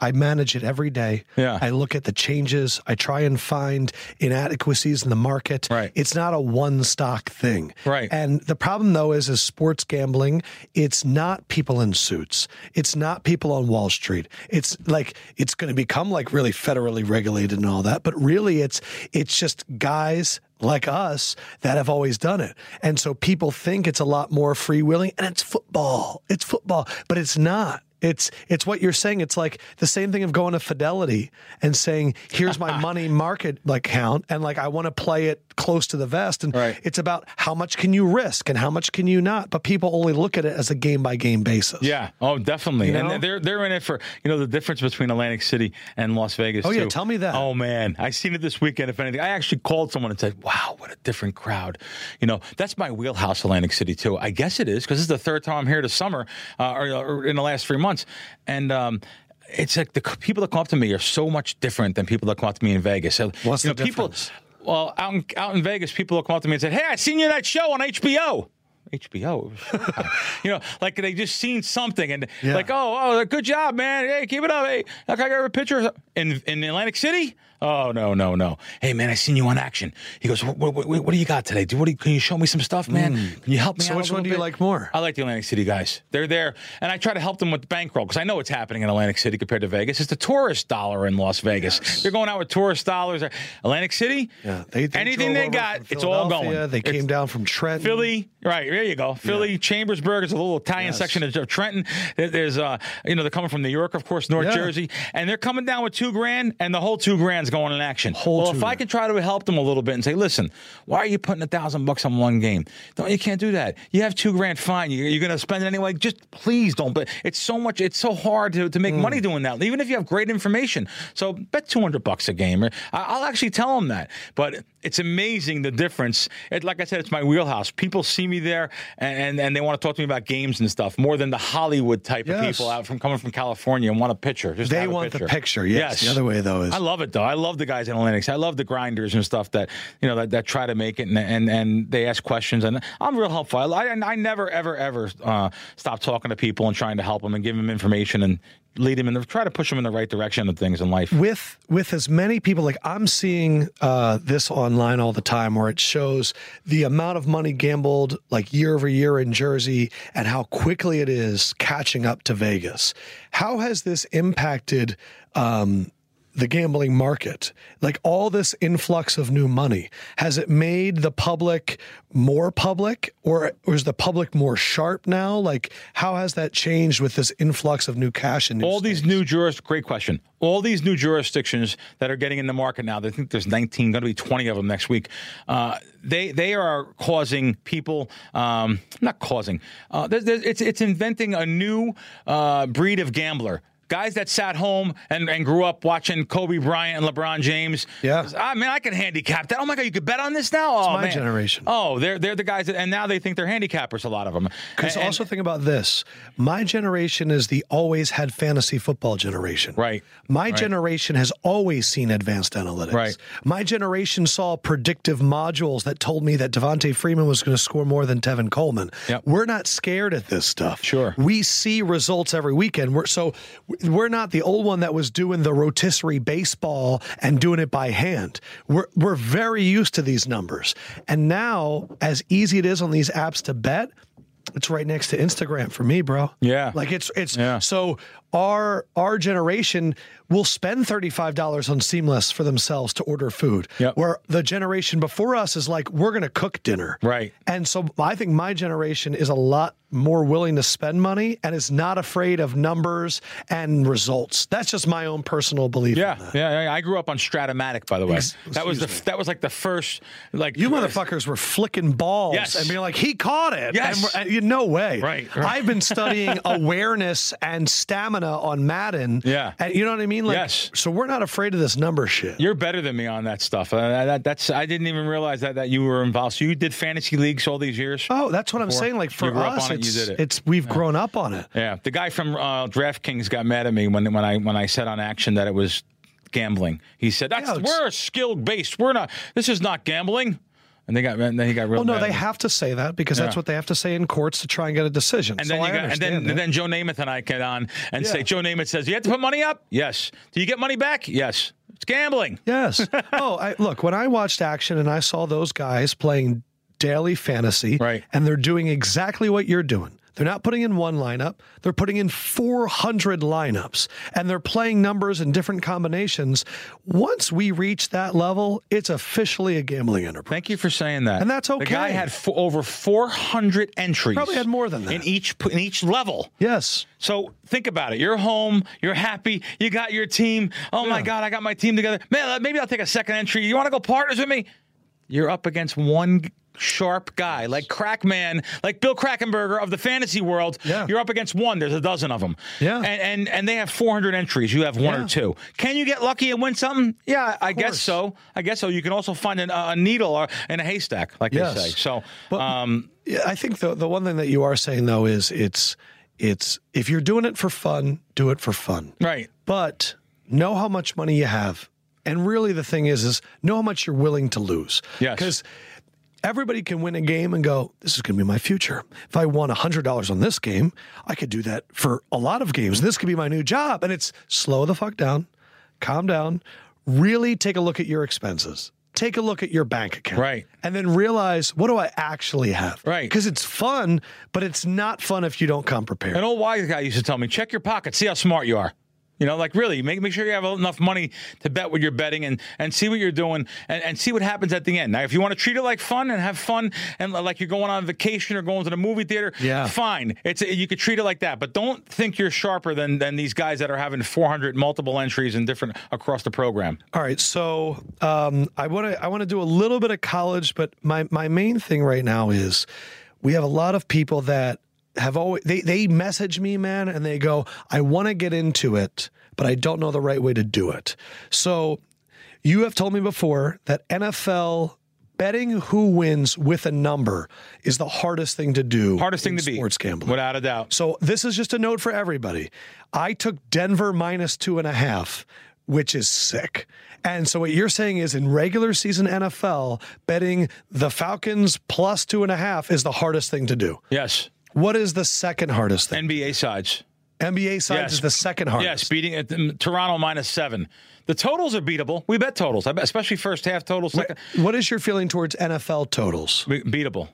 I manage it every day. Yeah. I look at the changes. I try and find inadequacies in the market. Right. It's not a one stock thing. Right. And the problem though is is sports gambling, it's not people in suits. It's not people on Wall Street. It's like it's going to become like really federally regulated and all that, but really it's it's just guys like us that have always done it. And so people think it's a lot more freewheeling and it's football. It's football, but it's not. It's it's what you're saying. It's like the same thing of going to Fidelity and saying, "Here's my money market like count," and like I want to play it close to the vest. And Right. it's about how much can you risk and how much can you not. But people only look at it as a game by game basis. Yeah. Oh, definitely. You know? And they're they're in it for you know the difference between Atlantic City and Las Vegas. Oh, yeah, too. tell me that. Oh man, I seen it this weekend. If anything, I actually called someone and said, "Wow, what a different crowd." You know, that's my wheelhouse, Atlantic City too. I guess it is because this is the third time I'm here this summer, uh, or, or in the last three months, and. Um, it's like the people that come up to me are so much different than people that come up to me in Vegas. So, What's you the know, people, difference? well, out in, out in Vegas, people will come up to me and say, "Hey, I seen you in that show on HBO." HBO, you know, like they just seen something and Yeah. like, oh, oh, good job, man. Hey, keep it up. Hey, can I get a picture in in Atlantic City? Oh no, no, no. Hey, man, I seen you on action. He goes, what, what, what, what do you got today? Do what? Do you, can you show me some stuff, man? Can you help me Mm. So which one do you bit?" like more? I like the Atlantic City guys. They're there, and I try to help them with bankroll because I know what's happening in Atlantic City compared to Vegas. It's the tourist dollar in Las Vegas. They're going out with tourist dollars. Atlantic City, Yeah, they, they anything they got, it's all going. They It's- came down from Trenton. Philly, right? There you go. Philly, Chambersburg is a little Italian Yes. section of Trenton. There's, uh, you know, they're coming from New York, of course, North Yeah. Jersey, and they're coming down with two grand, and the whole two going in action. Well, if I could try to help them a little bit and say, listen, why are you putting a thousand bucks on one game? Don't you can't do that. You have two grand, fine. You, you're going to spend it anyway. Just please don't. But it's so much. It's so hard to, to make Mm. money doing that, even if you have great information. So bet two hundred bucks a game. I, I'll actually tell them that. But it's amazing the difference. It, like I said, it's my wheelhouse. People see me there and, and they want to talk to me about games and stuff more than the Hollywood type of people out from coming from California and want a picture. Just They want the picture. picture, yes. The other way, though, is- I love it though. I love the guys in analytics. I love the grinders and stuff that you know that, that try to make it and, and and they ask questions and I'm real helpful. I I, never ever ever uh, stop talking to people and trying to help them and give them information and lead them and try to push them in the right direction of things in life. with with as many people like I'm seeing uh, this online all the time, where it shows the amount of money gambled like year over year in Jersey and how quickly it is catching up to Vegas. How has this impacted? Um, the gambling market, like all this influx of new money, has it made the public more public, or, or is the public more sharp now? Like, how has that changed with this influx of new cash and new all these new juris great question. All these new jurisdictions that are getting in the market now i think there's 19 going to be 20 of them next week uh, they they are causing people um, not causing uh, there's, there's, it's it's inventing a new uh, breed of gambler Guys that sat home and, and grew up watching Kobe Bryant and LeBron James. Yeah. I mean, I can handicap that. Oh my God, you could bet on this now? Oh, my man. generation. Oh, they're they're the guys that, and now they think they're handicappers. A lot of them. Because also think about this. My generation is the always had fantasy football generation. Right. My generation has always seen advanced analytics. Right. My generation saw predictive modules that told me that Devonta Freeman was going to score more than Tevin Coleman. Yep. We're not scared at this stuff. Sure. We see results every weekend. We're so we're not the old one that was doing the rotisserie baseball and doing it by hand. We're we're very used to these numbers. And now as easy it is on these apps to bet, it's right next to Instagram for me, bro. Yeah. Like it's it's Yeah. so our our generation will spend $35 on Seamless for themselves to order food. Yep. Where the generation before us is like, we're gonna cook dinner. Right. And so I think my generation is a lot more willing to spend money and is not afraid of numbers and results. That's just my own personal belief. Yeah, yeah, yeah. I grew up on Strat-O-Matic, by the way. Ex- that was the that was like the first like You motherfuckers were flicking balls Yes. and being like, he caught it. Yes. And and uh, you no way. Right, right. I've been studying awareness and stamina on Madden. Yeah. And you know what I mean? Like, Yes. So we're not afraid of this number shit. You're better than me on that stuff. Uh, that, that's I didn't even realize that that you were involved. So you did fantasy leagues all these years. Oh, that's what I'm saying. Like for you grew up us, it, it's, it. it's we've grown up on it. Yeah, the guy from uh, DraftKings got mad at me when when I when I said on action that it was gambling. He said, "That's Yeah, we're skill based. We're not. This is not gambling." And they got and then he got real. Well, no, mad they have to say that because that's Yeah. what they have to say in courts to try and get a decision. And So then got, and then and then Joe Namath and I get on and Yeah. say Joe Namath says you have to put money up. Yes. Do you get money back? Yes. It's gambling. Yes. oh, I, look, when I watched action and I saw those guys playing daily fantasy, Right. and they're doing exactly what you're doing. They're not putting in one lineup, they're putting in 400 lineups, and they're playing numbers in different combinations. Once we reach that level, it's officially a gambling enterprise. Thank you for saying that. And that's okay. The guy had fo- over 400 entries. Probably had more than that. in each in each level. Yes. So think about it. You're home. You're happy. You got your team. Oh my God, I got my team together. Man, uh, maybe I'll take a second entry. You want to go partners with me? You're up against one sharp guy like Krackman, like Bill Krackomberger of the fantasy world. Yeah. You're up against one. There's a dozen of them. Yeah. And and, and they have 400 entries. You have one Yeah. or two. Can you get lucky and win something? Yeah, I guess so. I guess so. You can also find an, a needle or in a haystack, like Yes. they say. So, But- um, Yeah, I think the the one thing that you are saying though is it's it's if you're doing it for fun, do it for fun. right. But know how much money you have. And really the thing is is know how much you're willing to lose. Yes. Because everybody can win a game and go, this is going to be my future. If I won $100 on this game, I could do that for a lot of games. This could be my new job. And it's slow the fuck down, calm down, really take a look at your expenses. Take a look at your bank account. Right. And then realize what do I actually have? Right. Because it's fun, but it's not fun if you don't come prepared. An old wise guy used to tell me, check your pockets, see how smart you are. You know, like really, make make sure you have enough money to bet what you're betting and and see what you're doing and, and see what happens at the end. Now, if you want to treat it like fun and have fun and like you're going on vacation or going to the movie theater, Yeah. fine. It's you could treat it like that, but don't think you're sharper than than these guys that are having 400 multiple entries and different across the program. All right, so um, I want to I want to do a little bit of college, but my my main thing right now is we have a lot of people that have always they they message me, man, and they go, I want to get into it, but I don't know the right way to do it. So you have told me before that NFL betting who wins with a number is the hardest thing to do. Hardest thing in to be sports gambling. without a doubt. So this is just a note for everybody. I took Denver minus two and a half, which is sick. And so what you're saying is in regular season NFL, betting the Falcons plus two and a half is the hardest thing to do. Yes, What is the second hardest thing? NBA sides. NBA sides Yes. is the second hardest. Yes, beating um, Toronto minus seven. The totals are beatable. We bet totals, I bet, especially first half totals. Second, What is your feeling towards NFL totals? be- beatable.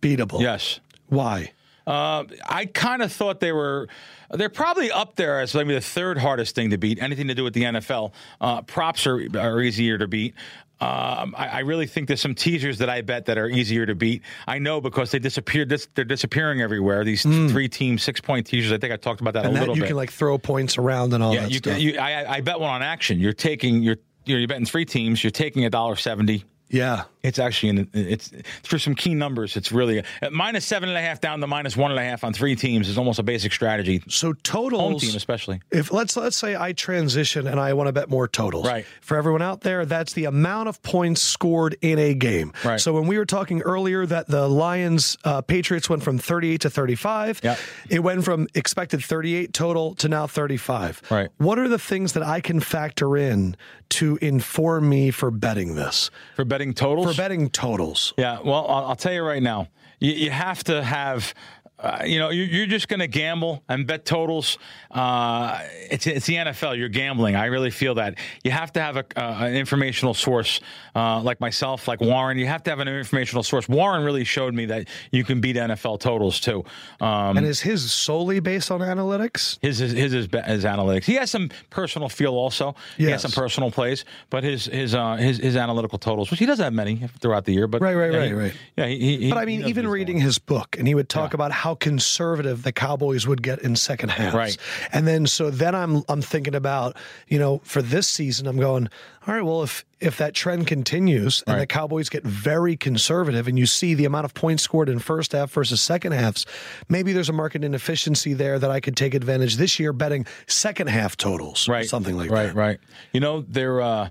Beatable. Yes. Why? Uh, I kind of thought they were. They're probably up there as maybe the third hardest thing to beat. Anything to do with the NFL. Uh, props are, are easier to beat. Um, I, I really think there's some teasers that I bet that are easier to beat. I know because they disappeared. This, they're disappearing everywhere. These three team six point teasers. I think I talked about that. And a that little you bit. You can like throw points around and all yeah, that you, stuff. you I, I bet one on action. You're taking you're, you're betting three teams. You're taking a dollar seventy. Yeah. It's actually in, it's for some key numbers. It's really minus seven and a half down to minus one and a half on three teams is almost a basic strategy. So totals Home team especially. if let's let's say I transition and I want to bet more totals. Right. For everyone out there, that's the amount of points scored in a game. Right. So when we were talking earlier that the Lions uh, Patriots went from 38 to 35, Yeah. it went from expected 38 total to now 35. Right. What are the things that I can factor in to inform me for betting this? For betting totals? For betting totals. Yeah, well, I'll, I'll tell you right now, you, you have to have. Uh, you know, you're, you're just going to gamble and bet totals. Uh, it's it's the NFL. You're gambling. I really feel that you have to have a, uh, an informational source uh, like myself, like Warren. You have to have an informational source. Warren really showed me that you can beat NFL totals too. Um, And is his solely based on analytics? his his his, his, his analytics. He has some personal feel also. He has some personal plays, but his his uh, his his analytical totals, which he doesn't have many throughout the year. But Right, right, yeah, right, he- right. Yeah, he, he, But I mean, even reading his book, and he would talk about how conservative the Cowboys would get in second halves. Right. And then so then I'm I'm thinking about, you know, for this season, I'm going, all right, well, if if that trend continues and the Cowboys get very conservative and you see the amount of points scored in first half versus second halves, maybe there's a market inefficiency there that I could take advantage this year betting second half totals. or right, Something like that. right, that. Right, You know, they're uh,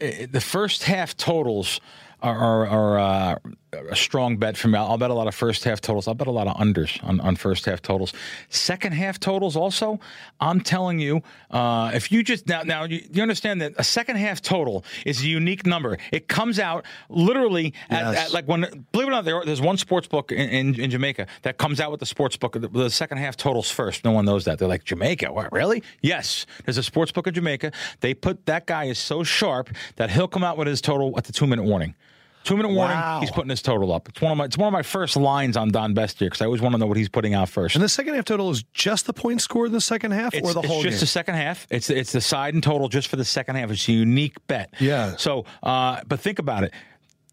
eh, the first half totals are are, are uh, a strong bet for me. I'll bet a lot of first half totals. I'll bet a lot of unders on, on first half totals. Second half totals also. I'm telling you, uh, if you just now now you, you, understand that a second half total is a unique number. It comes out literally at, yes. at like when believe it or not, there, there's one sports book in, in, in, Jamaica that comes out with the sports book the, the, second half totals first. No one knows that. They're like Jamaica. What really? Yes, there's a sports book in Jamaica. They put that guy is so sharp that he'll come out with his total at the two minute warning. Two minute warning. Wow. He's putting his total up. It's one of my it's one of my first lines on Don Best here because I always want to know what he's putting out first. And the second half total is just the point score in the second half, it's, or the it's whole. It's just game? the second half. It's it's the side and total just for the second half. It's a unique bet. Yeah. So, uh, but think about it.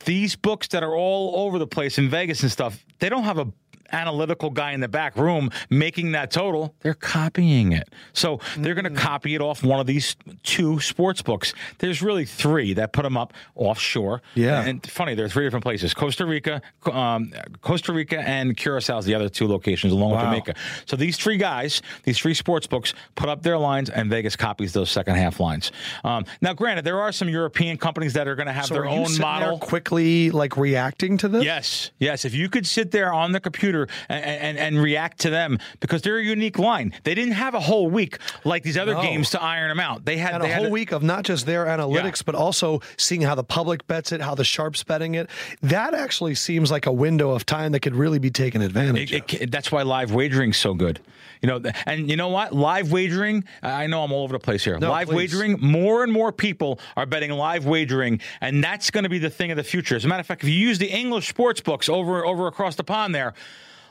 These books that are all over the place in Vegas and stuff, they don't have a analytical guy in the back room making that total, they're copying it. So they're going to mm. copy it off one of these two sports books. There's really three that put them up offshore. Yeah. And funny, there are three different places Costa Rica, um, Costa Rica, and Curacao is the other two locations, along wow. with Jamaica. So these three guys, these three sports books, put up their lines, and Vegas copies those second half lines. Um, now, granted, there are some European companies that are going to have so their own model. quickly, like reacting to this? Yes. Yes. If you could sit there on the computer and, and, and, react to them because they're a unique line. They didn't have a whole week like these other no. games to iron them out. They had they a whole a, week of not just their analytics, yeah. but also seeing how the public bets it, how the sharps betting it. That actually seems like a window of time that could really be taken advantage it, it, that's why live wagering's so good. You know, and you know what? Live wagering. I know I'm all over the place here. No, live please. wagering. More and more people are betting live wagering, and that's going to be the thing of the future. As a matter of fact, if you use the English sports books over over across the pond there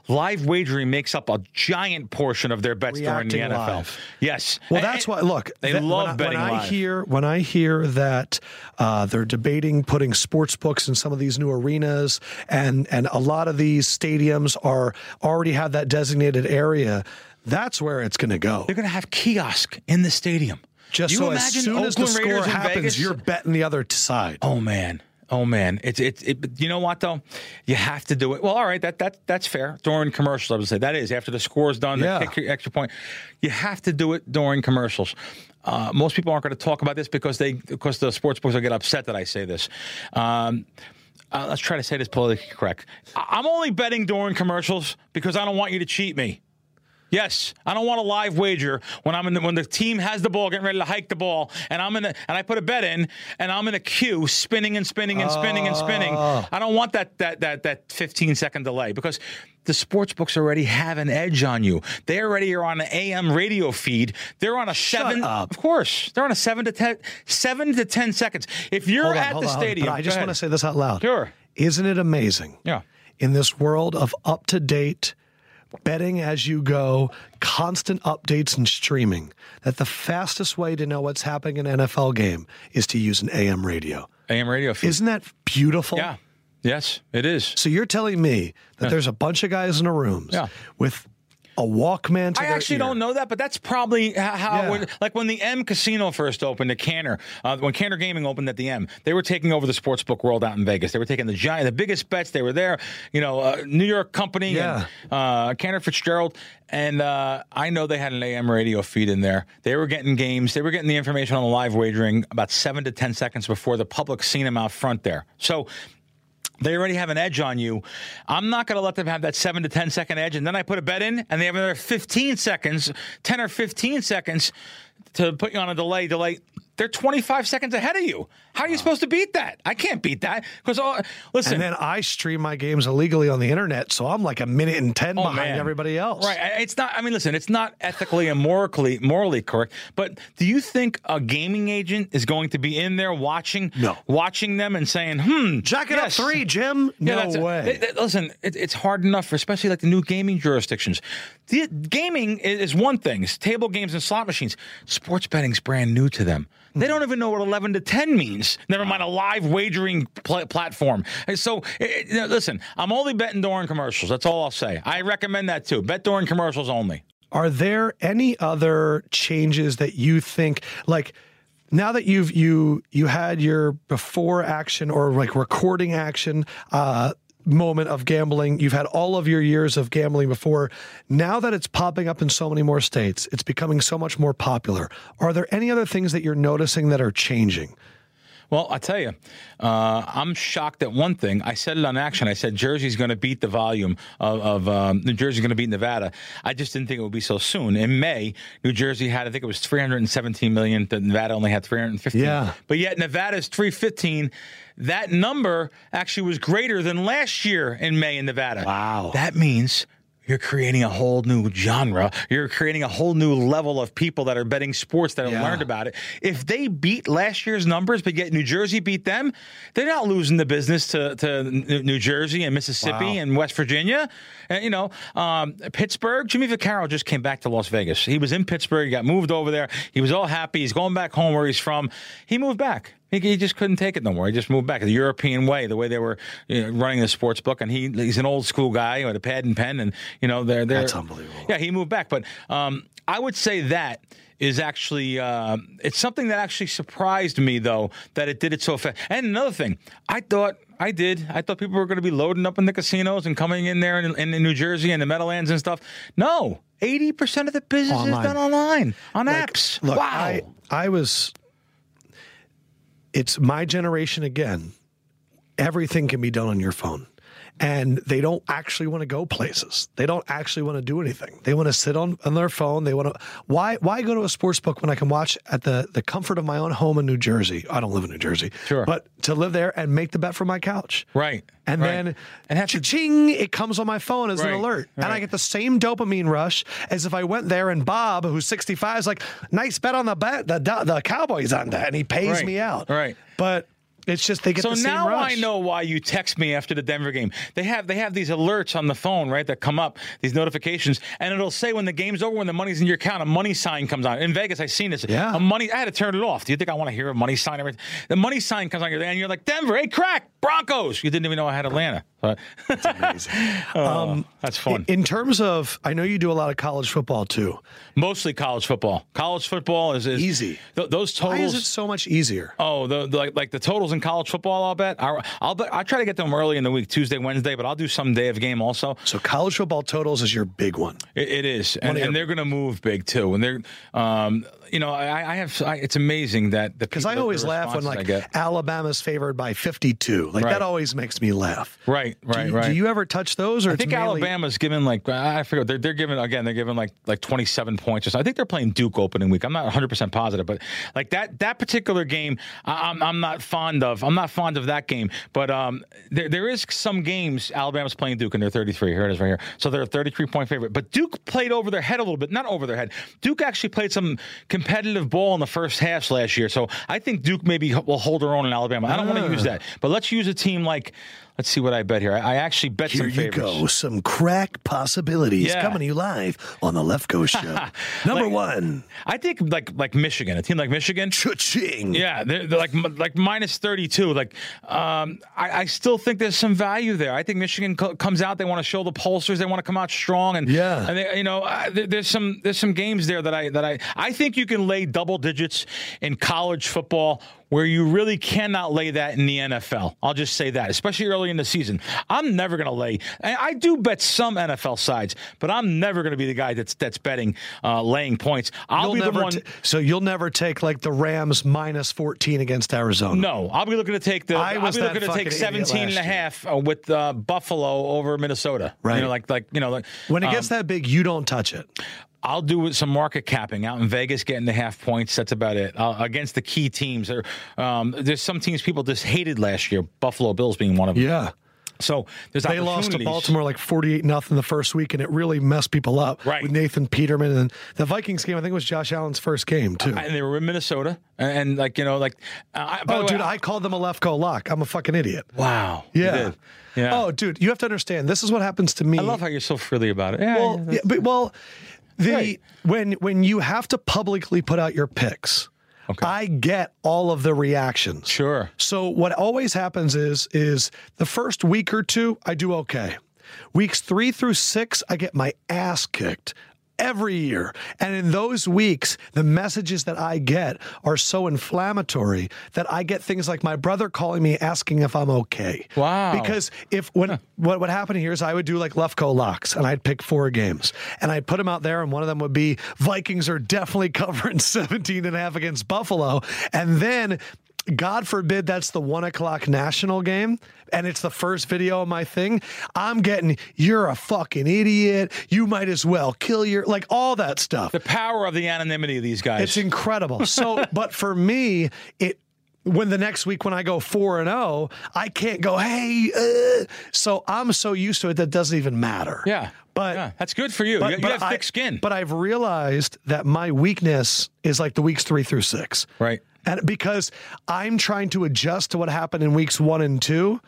live wagering makes up a giant portion of their bets Reacting during the NFL. Live. Yes. Well, that's why. Look, they that, love when I, betting when live. I hear when I hear that uh, they're debating putting sports books in some of these new arenas, and and a lot of these stadiums are already have that designated area. That's where it's going to go. They're going to have kiosk in the stadium. Just you so as soon Oakland as the score happens, Vegas? you're betting the other side. Oh man. Oh man, it's it's it, you know what though, you have to do it. Well, all right, that that that's fair during commercials. I would say that is after the score is done, yeah. kick extra point. You have to do it during commercials. Uh, most people aren't going to talk about this because they because the sports books will get upset that I say this. Um, uh, let's try to say this politically correct. I'm only betting during commercials because I don't want you to cheat me. Yes, I don't want a live wager when I'm in the, when the team has the ball, getting ready to hike the ball, and I'm in the, and I put a bet in, and I'm in a queue, spinning and spinning and spinning and spinning. Oh. I don't want that that that that 15 second delay because the sports books already have an edge on you. They already are on an AM radio feed. They're on a Shut seven. Up. Of course, they're on a seven to ten, seven to ten seconds. If you're on, at the on, stadium, I just want to say this out loud. Sure. Isn't it amazing? Yeah. In this world of up to date betting as you go, constant updates and streaming, that the fastest way to know what's happening in an NFL game is to use an AM radio. AM radio feed. Isn't that beautiful? Yeah. Yes, it is. So you're telling me that yeah. there's a bunch of guys in a rooms yeah. with a Walkman. I actually ear. don't know that, but that's probably how. Yeah. When, like when the M Casino first opened at Cantor, uh, when Cantor Gaming opened at the M, they were taking over the sportsbook world out in Vegas. They were taking the giant, the biggest bets. They were there. You know, uh, New York company yeah. and uh, Cantor Fitzgerald, and uh, I know they had an AM radio feed in there. They were getting games. They were getting the information on the live wagering about seven to ten seconds before the public seen them out front there. So they already have an edge on you. I'm not going to let them have that seven to 10 second edge. And then I put a bet in, and they have another 15 seconds, 10 or 15 seconds to put you on a delay. Delay they're 25 seconds ahead of you. How are you supposed to beat that? I can't beat that because listen. And then I stream my games illegally on the internet, so I'm like a minute and ten oh, behind man. everybody else. Right? It's not. I mean, listen. It's not ethically and morally morally correct. But do you think a gaming agent is going to be in there watching? No. Watching them and saying, "Hmm, jack it yes. up three, Jim." Yeah, No way. It, it, listen, it, it's hard enough for especially like the new gaming jurisdictions. The, gaming is one thing. It's table games and slot machines. Sports betting's brand new to them. They don't even know what 11 to 10 means. Never mind a live wagering pl- platform. So, it, it, listen, I'm only betting during commercials. That's all I'll say. I recommend that too. Bet during commercials only. Are there any other changes that you think like now that you've you you had your before action or like recording action uh moment of gambling. You've had all of your years of gambling before. Now that it's popping up in so many more states, it's becoming so much more popular. Are there any other things that you're noticing that are changing? Well, I tell you, uh, I'm shocked at one thing. I said it on action. I said Jersey's going to beat the volume of, of um, New Jersey's going to beat Nevada. I just didn't think it would be so soon. In May, New Jersey had, I think it was 317 million. Nevada only had 315. Yeah. But yet Nevada's 315. That number actually was greater than last year in May in Nevada. Wow. That means you're creating a whole new genre. You're creating a whole new level of people that are betting sports that have Yeah. learned about it. If they beat last year's numbers, but yet New Jersey beat them, they're not losing the business to, to New Jersey and Mississippi Wow. and West Virginia. And, you know, um, Pittsburgh, Jimmy Vaccaro just came back to Las Vegas. He was in Pittsburgh, he got moved over there. He was all happy. He's going back home where he's from. He moved back. He, he just couldn't take it no more. He just moved back the European way, the way they were you know, running the sports book. And he he's an old school guy with a pad and pen, and you know they're they're That's unbelievable. Yeah, he moved back, but um, I would say that is actually uh, it's something that actually surprised me though that it did it so fast. And another thing, I thought. I did. I thought people were going to be loading up in the casinos and coming in there in, in New Jersey and the Meadowlands and stuff. No, eighty percent of the business Online. is done online on Like, apps. Look, wow. I, I was. It's my generation again. Everything can be done on your phone. And they don't actually want to go places. They don't actually want to do anything. They want to sit on, on their phone. They want to. Why? Why go to a sports book when I can watch at the the comfort of my own home in New Jersey? I don't live in New Jersey. Sure. But to live there and make the bet from my couch. Right. And right. then and have ching, it comes on my phone as Right, an alert. And I get the same dopamine rush as if I went there and Bob, who's 65, is like, nice bet on the bet, the, the Cowboys on that. And he pays Right, me out. right. But it's just they get So the same rush. So now. I know why you text me after the Denver game. They have they have these alerts on the phone, right, that come up, these notifications, and it'll say when the game's over, when the money's in your account, a money sign comes on. In Vegas, I seen this. Yeah. A money I had to turn it off. Do you think I want to hear a money sign? Everything. The money sign comes on your and you're like, Denver, hey Krack, Broncos. You didn't even know I had Atlanta. But Oh, that's fun. In terms of, I know you do a lot of college football too. Mostly college football. College football is, is Easy. th- those totals. Why is it so much easier? Oh, the, the like like the totals in college football. I'll bet. I'll, I'll bet. I try to get them early in the week, Tuesday, Wednesday, but I'll do some day of game also. So college football totals is your big one. It, it is, and, and they're going to move big too. And they're, um, you know, I, I have. I, it's amazing that the Because I always laugh when like. Alabama's favored by 52. Like Right. that always makes me laugh. right, Do right, you, right. Do you ever touch those? Or I think Alabama's given like I forget they're they're giving again they're giving like like 27 points or so. I think they're playing Duke opening week. I'm not 100 percent positive, but like that that particular game, I, I'm I'm not fond of. I'm not fond of that game. But um, there there is some games Alabama's playing Duke and they're 33. Here it is right here. So they're a 33 point favorite. But Duke played over their head a little bit, not over their head. Duke actually played some competitive ball in the first half last year. So I think Duke maybe will hold their own in Alabama. I don't want to ah. use that, but let's use a team like. Let's see what I bet here. I, I actually bet Here some you go. Some Krack possibilities Yeah. coming to you live on the Lefkoe Show. Number Like- one, I think like like Michigan, a team like Michigan. cha-ching. Yeah, they're, they're like like minus thirty two. Like, um, I, I still think there's some value there. I think Michigan co- comes out. They want to show the pollsters. They want to come out strong. And Yeah. and they, you know, uh, there, there's some there's some games there that I that I I think you can lay double digits in college football where you really cannot lay that in the NFL. I'll just say that, especially early in the season. I'm never going to lay. I I do bet some NFL sides, but I'm never going to be the guy that's that's betting uh, laying points. I'll You'll be the one. t- so you'll never take like the Rams minus 14 against Arizona. No, I'll be looking to take the. I I'll was be looking to take 17 and a last year. half uh, with uh, Buffalo over Minnesota. Right. You know, like like you know, like When it um, gets that big, you don't touch it. I'll do some market capping out in Vegas, getting the half points. That's about it. Uh, against the key teams, or um, there's some teams people just hated last year. Buffalo Bills being one of them. Yeah. So there's They lost to. Baltimore like 48 nothing the first week, and it really messed people up. Right. With Nathan Peterman. And the Vikings game, I think, it was Josh Allen's first game, too. and they were in Minnesota, and, and like you know, like uh, I, oh, way, dude, I called them a left go lock. I'm a fucking idiot. wow, Yeah. yeah. Oh, dude, you have to understand. This is what happens to me. I love how you're so frilly about it. Yeah, Well, yeah, but well, the Right. when when you have to publicly put out your picks, Okay. I get all of the reactions. sure. So what always happens is is the first week or two I do okay. Weeks 3 through 6 I get my ass kicked every year. And in those weeks the messages that I get are so inflammatory that I get things like my brother calling me asking if I'm okay. Wow. Because if when what would happen here is I would do like Lefkoe locks and I'd pick four games and I'd put them out there and one of them would be Vikings are definitely covering 17 and a half against Buffalo and then God forbid that's the one o'clock national game and it's the first video of my thing, I'm getting, you're a fucking idiot. You might as well kill your, like all that stuff. The power of the anonymity of these guys. It's incredible. So, but for me, it, when the next week when I go four and zero, I can't go hey. Uh, so I'm so used to it that doesn't even matter. yeah. but yeah, that's good for you. but, you, you but have I- thick skin. But I've realized that my weakness is like the weeks three through six. Right. And because I'm trying to adjust to what happened in weeks one and two,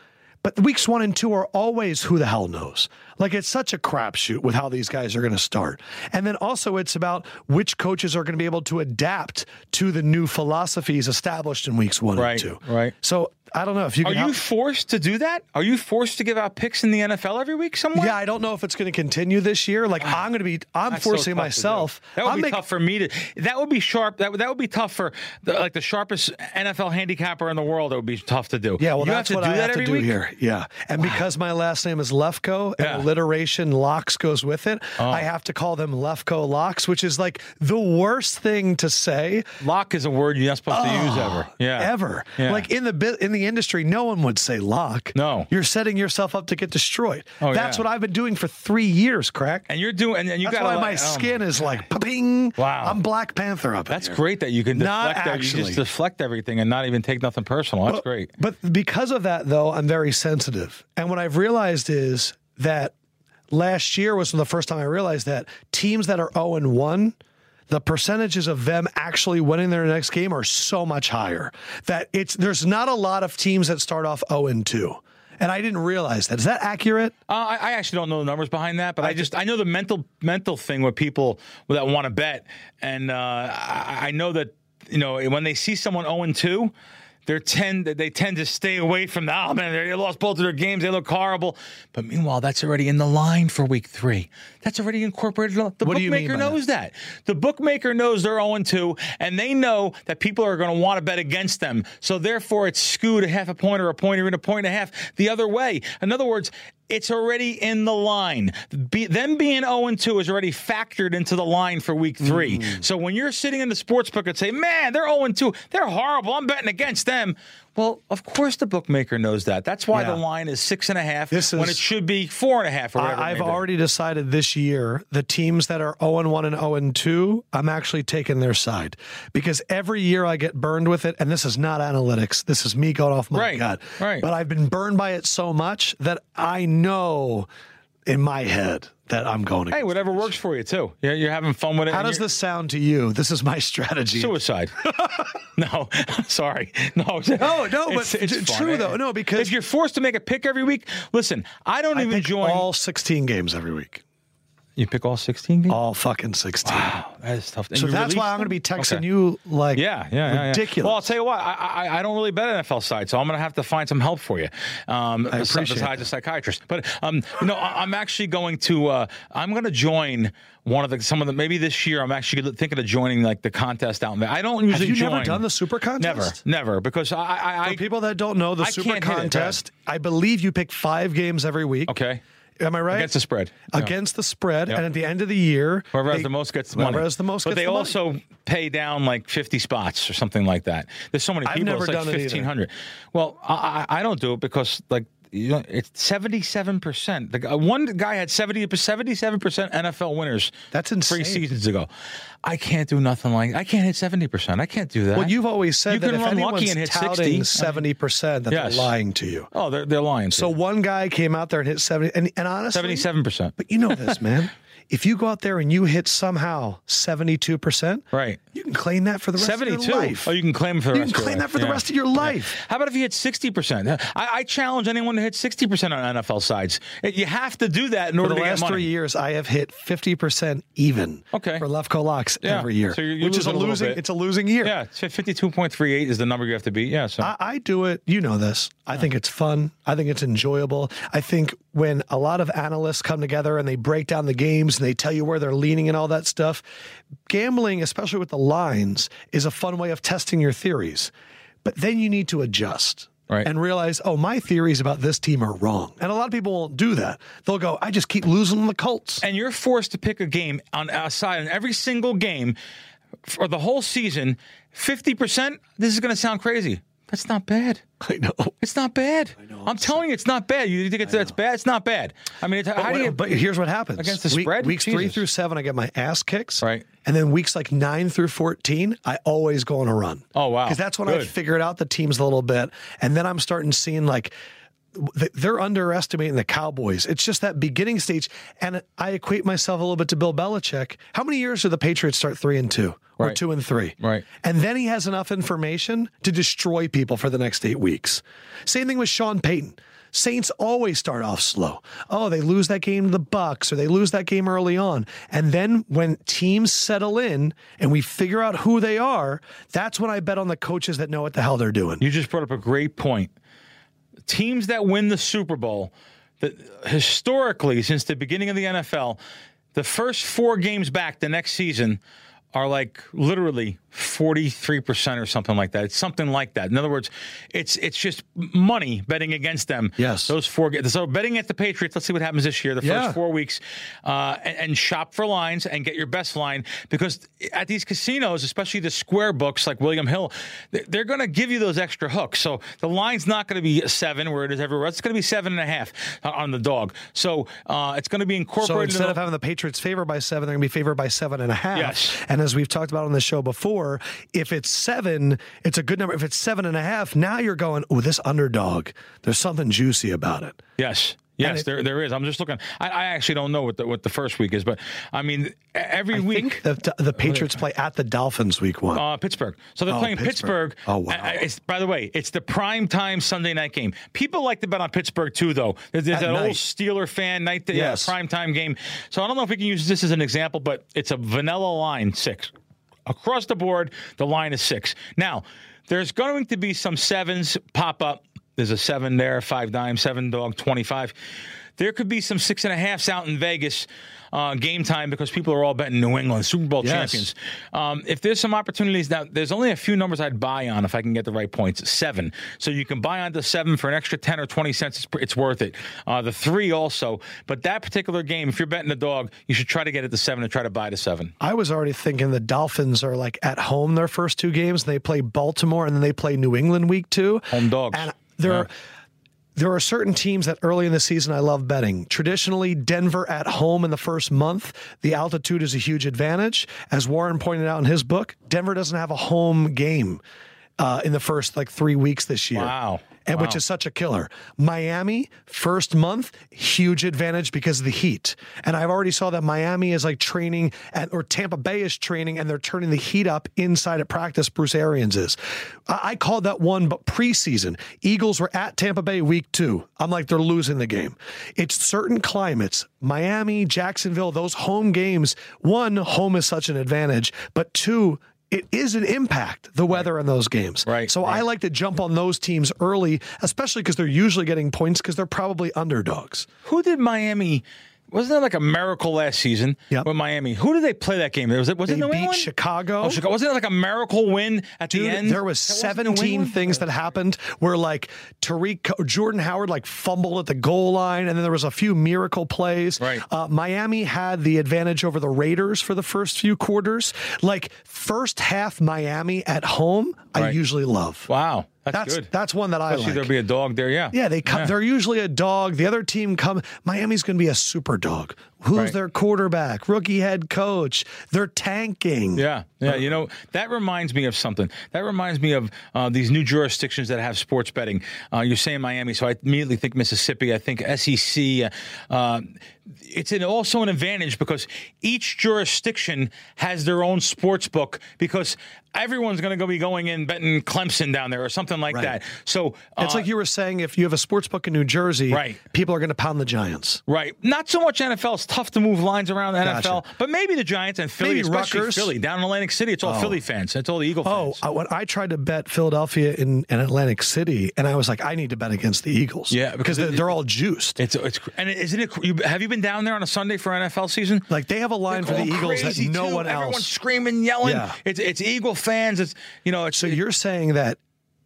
but weeks one and two are always who the hell knows. Like it's such a crapshoot with how these guys are going to start. And then also it's about which coaches are going to be able to adapt to the new philosophies established in weeks one Right, and two. right. So I don't know if you Are you forced to do that? Are you forced to give out picks in the NFL every week somewhere? yeah, I don't know if it's going to continue this year. Like ah, I'm going to be, I'm That's forcing do. myself. That would I'm be making- tough for me to. That would be sharp. That would, that would be tough for the, like the sharpest NFL handicapper in the world. It would be tough to do. Yeah, well, you that's have to what do I that have to do week? here. Yeah, and because my last name is Lefkoe and Yeah. alliteration locks goes with it, Oh. I have to call them Lefkoe locks, which is like the worst thing to say Lock is a word you're not supposed to ah, use ever. Yeah, Oh, ever. Yeah. Like in the bit in the industry, no one would say lock. No. you're setting yourself up to get destroyed. Oh, That's yeah. what I've been doing for three years, Krack. and you're doing, and, and you That's got why my oh skin is like ping. Wow. I'm Black Panther up. That's great that you can Not deflect. that. You actually. just deflect everything and not even take nothing personal. That's great. But because of that, though, I'm very sensitive. And what I've realized is that last year was the first time I realized that teams that are 0 and 1, the percentages of them actually winning their next game are so much higher that it's there's not a lot of teams that start off 0 and 2. And I didn't realize that. Is that accurate? Uh, I, I actually don't know the numbers behind that, but I, just I know the mental mental thing with people that want to bet, and uh, I, I know that you know when they see someone zero and two. They tend they tend to stay away from the oh man they lost both of their games. They look horrible. But meanwhile that's already in the line for week three. That's already incorporated. The What do you mean bookmaker by that? knows that. The bookmaker knows they're 0 2 and they know that people are going to want to bet against them. So therefore it's skewed a half a point or a point or even a point and a half the other way. In other words it's already in the line. Be, them being 0 2 is already factored into the line for week three. Mm. So when you're sitting in the sports book and say, man, they're 0 2, they're horrible, I'm betting against them. Well, of course the bookmaker knows that. That's why Yeah. the line is six and a half This when is- it should be four and a half or whatever. I, I've already decided this year the teams that are 0 and 1 and 0 and 2, I'm actually taking their side because every year I get burned with it. And this is not analytics. This is me going off my Right, gut. right. But I've been burned by it so much that I know in my head that I'm going to. Hey, whatever works for you too. You're, you're having fun with it. How does this sound to you? This is my strategy. Suicide. no, sorry. No, No, no, It's- but it's fun. true, eh? though. No, because- if you're forced to make a pick every week, listen, I don't I even join. all 16 games every week. You pick all 16 games? All fucking 16. Wow, that is tough. And So that's why I'm going to be texting Okay. you like Yeah, yeah, yeah, yeah. ridiculous. Well, I'll tell you what, I, I, I don't really bet on NFL side, so I'm going to have to find some help for you. Um, I appreciate besides that. a psychiatrist, but um, you know, I, I'm actually going to, uh, I'm going to join one of the some of the maybe this year. I'm actually thinking of joining like the contest out there. I don't Have usually you join. never done the super contest? never, never. because I, I, I For people that don't know, the super can't it. Contest, I believe you pick five games every week. okay Am I right? against the spread. Yeah. Against the spread. Yeah. And at the end of the year, Whoever has the most gets the whoever money. has the most but gets they the money. also pay down like 50 spots or something like that. There's so many I've people. never it's like done it either. 1,500. Well, I, I I don't do it because like you know, it's 77%. The guy, uh, one guy had 70 77% NFL winners. That's Three seasons ago. I can't do nothing like I can't hit 70%. I can't do that. Well, you've always said You that can if run lucky and hit touting 70%, that Yes. they're lying to you. Oh, they're they're lying. So you. one guy came out there and hit 70. And, and honestly, 77%. But you know this, man. If you go out there and you hit somehow 72%, Right. you can claim that for the rest of 72. your life. Oh, you can claim for the You rest can of your life. You can claim that for the rest of your life. How about if you hit 60%? I, I challenge anyone to hit 60% on NFL sides. You have to do that in order the to get money. the last three years, I have hit 50% even Okay. for Lefkoe Locks Yeah. every year, So you're- you're which is a losing a little losing, bit. it's a losing year. Yeah, it's 52.38 is the number you have to beat. Yeah, so I, I do it. You know this. I think it's fun. I think it's enjoyable. I think when a lot of analysts come together and they break down the games and they tell you where they're leaning and all that stuff, gambling, especially with the lines, is a fun way of testing your theories. But then you need to adjust. Right. And realize, oh, my theories about this team are wrong. And a lot of people won't do that. They'll go, I just keep losing the Colts. and you're forced to pick a game on a side in every single game for the whole season. 50%, this is going to sound crazy. That's not bad. I know. It's not bad. I know. I'm telling you, it's not bad. You think it's that's bad? It's not bad. I mean, it's, how do you? but here's what happens Against the Week- spread? Weeks three through seven, I get my ass kicks. Right. And then weeks like nine through 14, I always go on a run. Oh, wow. Because that's when I Good. figured out the teams a little bit. And then I'm starting seeing like, they're underestimating the Cowboys. It's just that beginning stage, and I equate myself a little bit to Bill Belichick. How many years do the Patriots start three and two or Right. two and three? Right. And then he has enough information to destroy people for the next eight weeks. Same thing with Sean Payton. Saints always start off slow. Oh, they lose that game to the Bucks or they lose that game early on. And then when teams settle in and we figure out who they are, that's when I bet on the coaches that know what the hell they're doing. You just brought up a great point. Teams that win the Super Bowl, that historically, since the beginning of the NFL, the first four games back the next season are like literally 43% or something like that. It's something like that. In other words, it's it's just money betting against them. Yes. Those four so betting at the Patriots, let's see what happens this year, the Yeah. first four weeks, uh, and, and shop for lines and get your best line because at these casinos, especially the square books like William Hill, they- they're going to give you those extra hooks. So the line's not going to be seven where it is everywhere. It's going to be seven and a half on the dog. So uh, it's going to be incorporated. So in instead the- of having the Patriots favored by seven, they're going to be favored by seven and a half. Yes. And as we've talked about on the show before, if it's seven, it's a good number. If it's seven and a half, now you're going, oh, this underdog, there's something juicy about it. Yes. Yes, it- there there is. I'm just looking. I, I actually don't know what the what the first week is, but I mean, every I week. the, the Patriots play at the Dolphins week one. Uh, Pittsburgh. So they're Oh, playing Pittsburgh. Pittsburgh. Oh, wow. Uh, it's, by the way, it's the prime time Sunday night game. People like to bet on Pittsburgh too, though. There's, there's that night. old Steeler fan night, yeah, Yes. prime time game. So I don't know if we can use this as an example, but it's a vanilla line six across the board. The line is six. Now there's going to be some sevens pop up. There's a seven there, five dime, seven dog, twenty five. There could be some six and a halfs out in Vegas uh, game time because people are all betting New England Super Bowl Yes. champions. Um, if there's some opportunities now, there's only a few numbers I'd buy on if I can get the right points. Seven, so you can buy on the seven for an extra ten or twenty cents. It's, it's worth it. Uh, the three also, but that particular game, if you're betting the dog, you should try to get it to seven and try to buy the seven. I was already thinking the Dolphins are like at home their first two games. And they play Baltimore and then they play New England week two. Home dogs. And there Yeah. are there are certain teams that early in the season I love betting. Traditionally, Denver at home in the first month, the altitude is a huge advantage. As Warren pointed out in his book, Denver doesn't have a home game uh, in the first like three weeks this year. Wow. And which is such a killer. Miami, first month, huge advantage because of the heat. And I've already saw that Miami is like training at, or Tampa Bay is training and they're turning the heat up inside at practice. Bruce Arians is. I, I called that one, but preseason. Eagles were at Tampa Bay week two. I'm like, they're losing the game. It's certain climates, Miami, Jacksonville, those home games. One, home is such an advantage, but two, it is an impact, the weather in those games. Right, So I like to jump on those teams early, especially because they're usually getting points because they're probably underdogs. Who did Miami? Wasn't that like a miracle last season Yep. with Miami? Who did they play that game? Was it was They it New beat England? Chicago. Oh, Chicago. Wasn't it like a miracle win at Dude, the end? there was That wasn't 17 England? things that happened where like Tariq Jordan Howard like fumbled at the goal line, and then there was a few miracle plays. Right. Uh, Miami had the advantage over the Raiders for the first few quarters. Like first half Miami at home, I usually love. Wow, that's, That's good. that's one that I Especially like. there'll be a dog there. Yeah. Yeah, they come. They're usually a dog. The other team come. Miami's going to be a super dog. Who's Right. their quarterback? Rookie head coach. They're tanking. Yeah, yeah. You know that reminds me of something. That reminds me of uh, these new jurisdictions that have sports betting. Uh, you're saying Miami, so I immediately think Mississippi. I think SEC. Uh, it's an, also an advantage because each jurisdiction has their own sports book because everyone's going to go be going in betting Clemson down there or something like Right. that. So It's uh, like you were saying. If you have a sports book in New Jersey, Right. people are going to pound the Giants. Right. Not so much NFL. Tough to move lines around the Gotcha. NFL, but maybe the Giants and Philly, Maybe especially Rutgers. Philly. Down in Atlantic City, it's all oh. Philly fans. It's all the Eagle Oh, fans. I, when I tried to bet Philadelphia in, in Atlantic City, and I was like, I need to bet against the Eagles. Yeah, because it- they're all juiced. It's it's and isn't it? You, have you been down there on a Sunday for NFL season? like they have a line for the Eagles that no too. one Everyone's else. screaming, yelling. Yeah. It's it's Eagle fans. It's you know. It's So you're saying that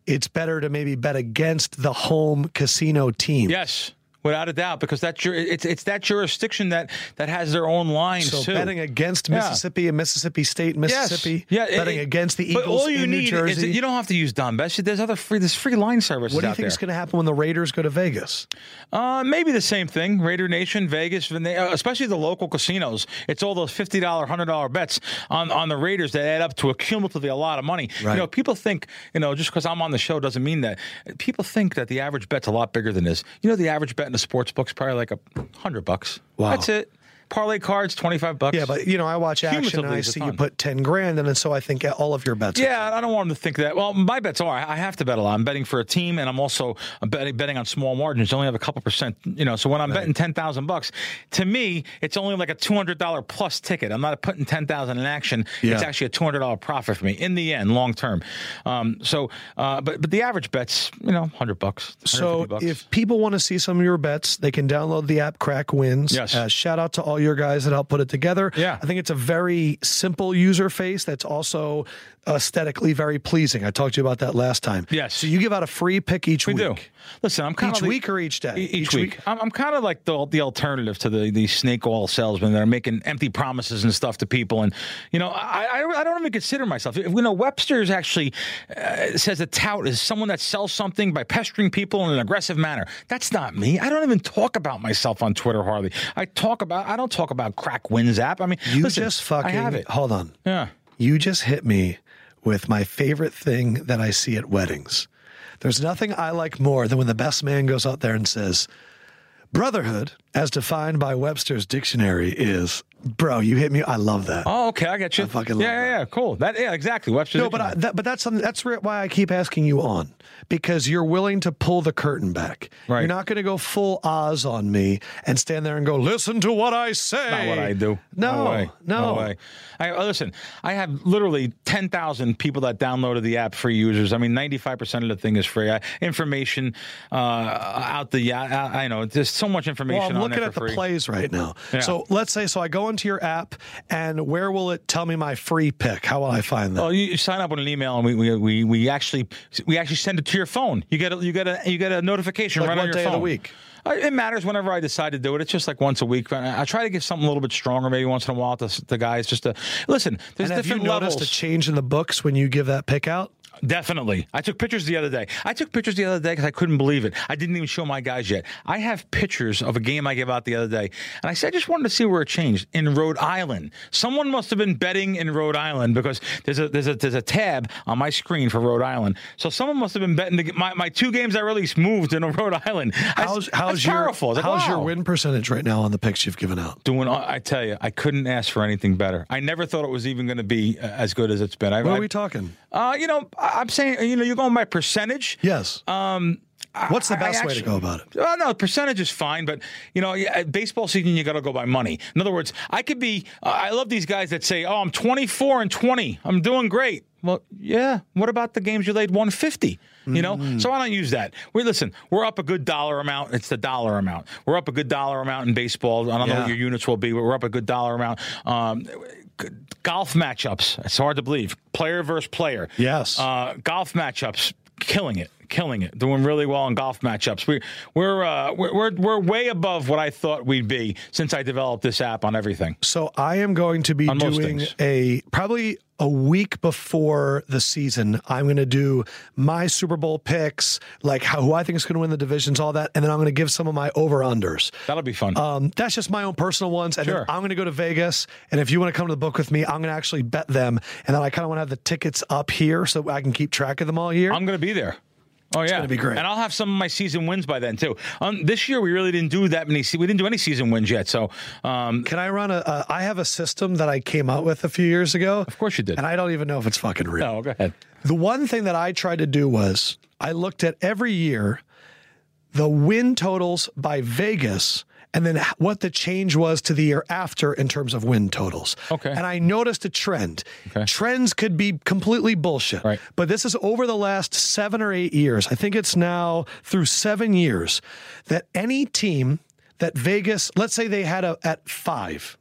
it's better to maybe bet against the home casino team. yes. Without a doubt, because that's your it's it's that jurisdiction that that has their own lines So too. betting against Yeah. Mississippi and Mississippi State, and Yes. Mississippi. Yeah, betting it- against the but Eagles all you in need is you don't have to use Don Best. There's other free there's free line services what do you think there. is going to happen when the Raiders go to Vegas? Uh, maybe the same thing. Raider Nation, Vegas, uh, especially the local casinos. It's all those fifty dollar, hundred dollar bets on on the Raiders that add up to a cumulatively a lot of money. Right. You know, people think you know just because I'm on the show doesn't mean that. People think that the average bet's a lot bigger than this. You know, the average bet in the sports book's probably like a hundred bucks. Wow. That's it. Parlay cards, twenty five bucks. Yeah, but you know, I watch action and I see you put ten grand in, and so I think all of your bets. are- Yeah, I don't want them to think that. Well, my bets are I have to bet a lot. I'm betting for a team, and I'm also betting, betting on small margins. I only have a couple percent, you know. So when I'm betting ten thousand bucks, to me, it's only like a two hundred dollar plus ticket. I'm not putting ten thousand in action. It's actually a two hundred dollar profit for me in the end, long term. Um, so, uh, but but the average bets, you know, hundred bucks. So bucks. if people want to see some of your bets, they can download the app Krack Wins. Yes. Uh, shout out to all your guys that help put it together. Yeah. I think it's a very simple user face that's also aesthetically very pleasing. I talked to you about that last time. Yes. So you give out a free pick each we week. do. Listen, I'm kind of Each of week or each day? Each, Each week. week. I'm, I'm kind of like the the alternative to the the snake oil salesmen that are making empty promises and stuff to people. And you know, I I, I don't even consider myself. You know, Webster's actually uh, says a tout is someone that sells something by pestering people in an aggressive manner. That's not me. I don't even talk about myself on Twitter hardly. I talk about I don't talk about Krack Wins app. I mean, You listen, just fucking I have it. hold on. Yeah. You just hit me with my favorite thing that I see at weddings. There's nothing I like more than when the best man goes out there and says, Brotherhood, as defined by Webster's dictionary, is bro, you hit me. I love that. Oh, okay, I get you. I fucking yeah, love yeah, yeah, cool. That yeah, exactly. Webster's No, but I, that, but that's something. That's why I keep asking you on because you're willing to pull the curtain back. Right. You're not going to go full Oz on me and stand there and go, "Listen to what I say." not what I do. No, way. no. way. I uh, listen. I have literally ten thousand people that downloaded the app, free users. I mean, ninety five percent of the thing is free. I, information uh, out the yeah. I, I know there's so much information. Well, looking at the free. plays right now. Yeah. So let's say, so I go into your app, and where will it tell me my free pick? How will I find that? Oh, you sign up with an email, and we, we we we actually we actually send it to your phone. You get a you get a you get a notification Like right on your day of phone. the week? It matters whenever I decide to do it. It's just like once a week. I try to give something a little bit stronger, maybe once in a while to the guys. Just to listen. There's and have you different noticed levels. a change in the books when you give that pick out? Definitely. I took pictures the other day. I took pictures the other day because I couldn't believe it. I didn't even show my guys yet. I have pictures of a game I gave out the other day. And I said, I just wanted to see where it changed in Rhode Island. Someone must have been betting in Rhode Island because there's a there's a there's a tab on my screen for Rhode Island. So someone must have been betting to get my, my two games I released moved in Rhode Island. How's how's your powerful. Like, how's your win percentage right now on the picks you've given out? Doing, I tell you, I couldn't ask for anything better. I never thought it was even going to be uh, as good as it's been. I, What I- are we talking? Uh, you know, I'm saying, you know, you're going by percentage. Yes. Um, What's the best way to go about it? Well, no, percentage is fine, but you know, baseball season you got to go by money. In other words, I could be. Uh, I love these guys that say, "Oh, I'm 24 and 20. I'm doing great." Well, yeah. What about the games you laid 150? You know, Mm. so I don't use that. We listen. We're up a good dollar amount. It's the dollar amount. We're up a good dollar amount in baseball. I don't know what your units will be, but we're up a good dollar amount. Um, golf matchups. It's hard to believe. Player versus player. Yes. Uh, golf matchups, killing it, killing it, doing really well in golf matchups. We, we're, uh, we're we're we're way above what I thought we'd be since I developed this app on everything. So I am going to be On doing a probably a week before the season. I'm going to do my Super Bowl picks, like how, who I think is going to win the divisions, all that, and then I'm going to give some of my over unders. That'll be fun. Um, that's just my own personal ones, and Sure. then I'm going to go to Vegas. And if you want to come to the book with me, I'm going to actually bet them, and then I kind of want to have the tickets up here so I can keep track of them all year. I'm going to be there. Oh yeah, it's gonna be great. and I'll have some of my season wins by then too. Um, this year we really didn't do that many. se- We didn't do any season wins yet. So, um, Can I run a? Uh, I have a system that I came out with a few years ago. of course you did. And I don't even know if it's fucking real. no, go ahead. The one thing that I tried to do was I looked at every year the win totals by Vegas and then what the change was to the year after in terms of win totals. Okay. And I noticed a trend. Okay. Trends could be completely bullshit. Right. But this is over the last seven or eight years. I think it's now through seven years that any team that Vegas, let's say they had a at five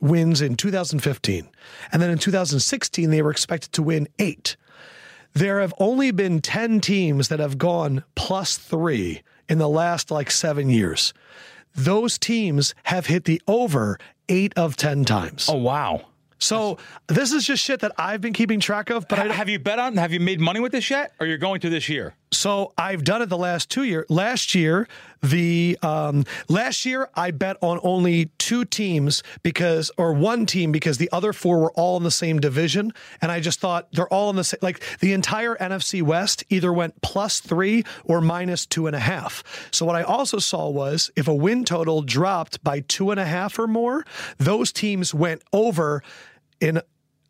wins in 2015, and then in 2016 they were expected to win eight there have only been 10 teams that have gone plus three in the last like seven years. Those teams have hit the over eight of 10 times. Oh wow. So this is just shit that I've been keeping track of, but I have you bet on? Have you made money with this yet, or you're going to this year? So I've done it the last two years. Last year, the um, last year I bet on only two teams because, or one team because the other four were all in the same division, and I just thought they're all in the same. Like the entire NFC West either went plus three or minus two and a half. So what I also saw was if a win total dropped by two and a half or more, those teams went over in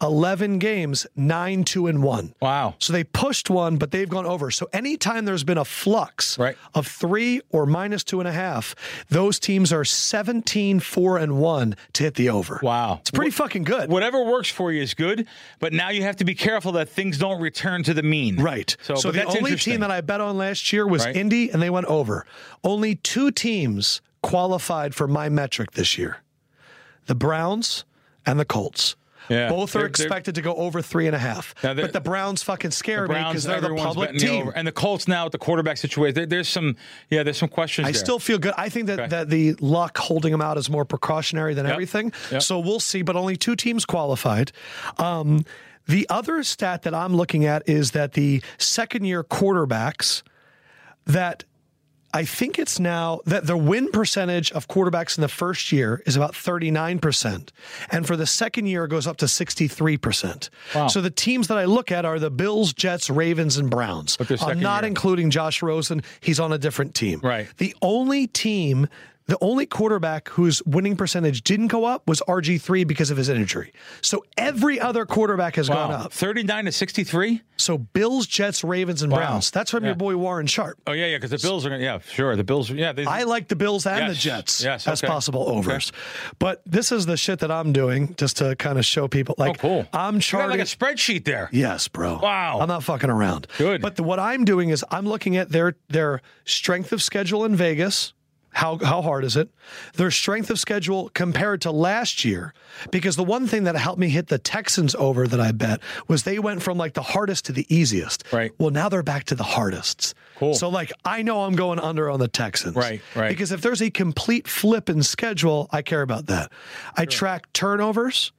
11 games, 9 2 and 1. Wow. So they pushed one, but they've gone over. So anytime there's been a flux Right. of three or minus two and a half, those teams are 17 4 and 1 to hit the over. Wow. It's pretty fucking good. Whatever works for you is good, but now you have to be careful that things don't return to the mean. Right. So, So, the only team that I bet on last year was Right. Indy, and they went over. Only two teams qualified for my metric this year the Browns and the Colts. Yeah. Both are They're- they're- expected to go over three and a half. But the Browns fucking scare me because they're the public the team. over. and the Colts now with the quarterback situation. There, there's some, yeah, there's some questions. I there. still feel good. I think that, Okay. that the luck holding them out is more precautionary than Yep. everything. Yep. So we'll see, but only two teams qualified. Um, the other stat that I'm looking at is that the second year quarterbacks that I think it's now that the win percentage of quarterbacks in the first year is about 39%. And for the second year, it goes up to 63%. Wow. So the teams that I look at are the Bills, Jets, Ravens, and Browns. I'm not year. including Josh Rosen. He's on a different team. Right. The only team, the only quarterback whose winning percentage didn't go up was RG3 because of his injury. So every other quarterback has gone up. 39 to 63? So Bills, Jets, Ravens, and Wow. Browns. That's from Yeah. your boy Warren Sharp. Oh, yeah, yeah, because the Bills are going to, yeah, sure. The Bills, yeah. They, I like the Bills and the Jets yes, as okay. possible overs. But this is the shit that I'm doing just to kind of show people. oh, Like, cool. I'm You got charting. like a spreadsheet there. Yes, bro. Wow. I'm not fucking around. Good. But the, what I'm doing is I'm looking at their their strength of schedule in Vegas. How how hard is it? Their strength of schedule compared to last year. Because the one thing that helped me hit the Texans over that I bet was they went from like the hardest to the easiest. Right. Well, now they're back to the hardest. Cool. So like I know I'm going under on the Texans. Right, right. Because if there's a complete flip in schedule, I care about that. I track turnovers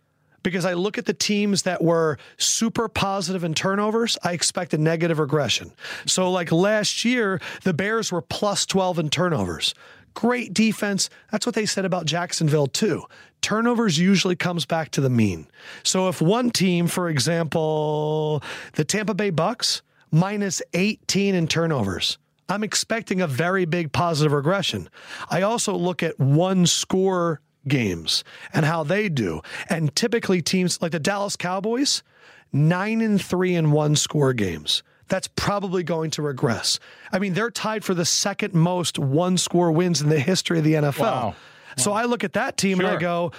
because I look at the teams that were super positive in turnovers, I expect a negative regression. So, like last year, the Bears were plus 12 in turnovers. Great defense. That's what they said about Jacksonville, too. Turnovers usually comes back to the mean. So, if one team, for example, the Tampa Bay Bucks, minus 18 in turnovers, I'm expecting a very big positive regression. I also look at one score games and how they do. And typically teams like the Dallas Cowboys, 9 and 3 in one score games. That's probably going to regress. I mean, they're tied for the second most one score wins in the history of the NFL. Wow. So I look at that team and I go,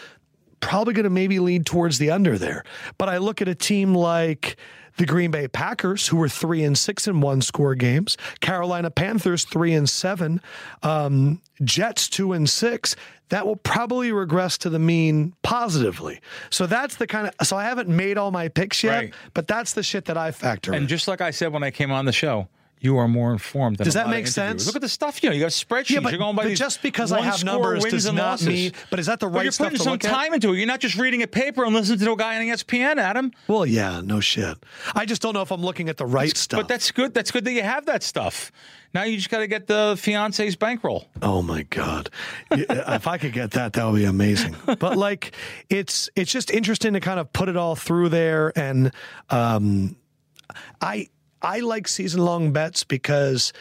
probably going to maybe lead towards the under there. But I look at a team like the Green Bay Packers, who were three and six in one score games, Carolina Panthers three and seven, um, Jets two and six. That will probably regress to the mean positively. So that's the kind of. So I haven't made all my picks yet, Right. but that's the shit that I factor in. And just like I said when I came on the show, you are more informed than Does that make sense? Look at the stuff you know. You got spreadsheets. Yeah, but- You're going by but just because I have numbers wins does and not losses. mean- but is that the right? But you're putting some look at? time into it. You're not just reading a paper and listening to a guy on ESPN, Adam. well, yeah, no shit. I just don't know if I'm looking at the right stuff. But that's good. That's good that you have that stuff. Now you just got to get the fiance's bankroll. Oh my god! If I could get that, that would be amazing. But like, it's it's just interesting to kind of put it all through there, and um, I I like season long bets because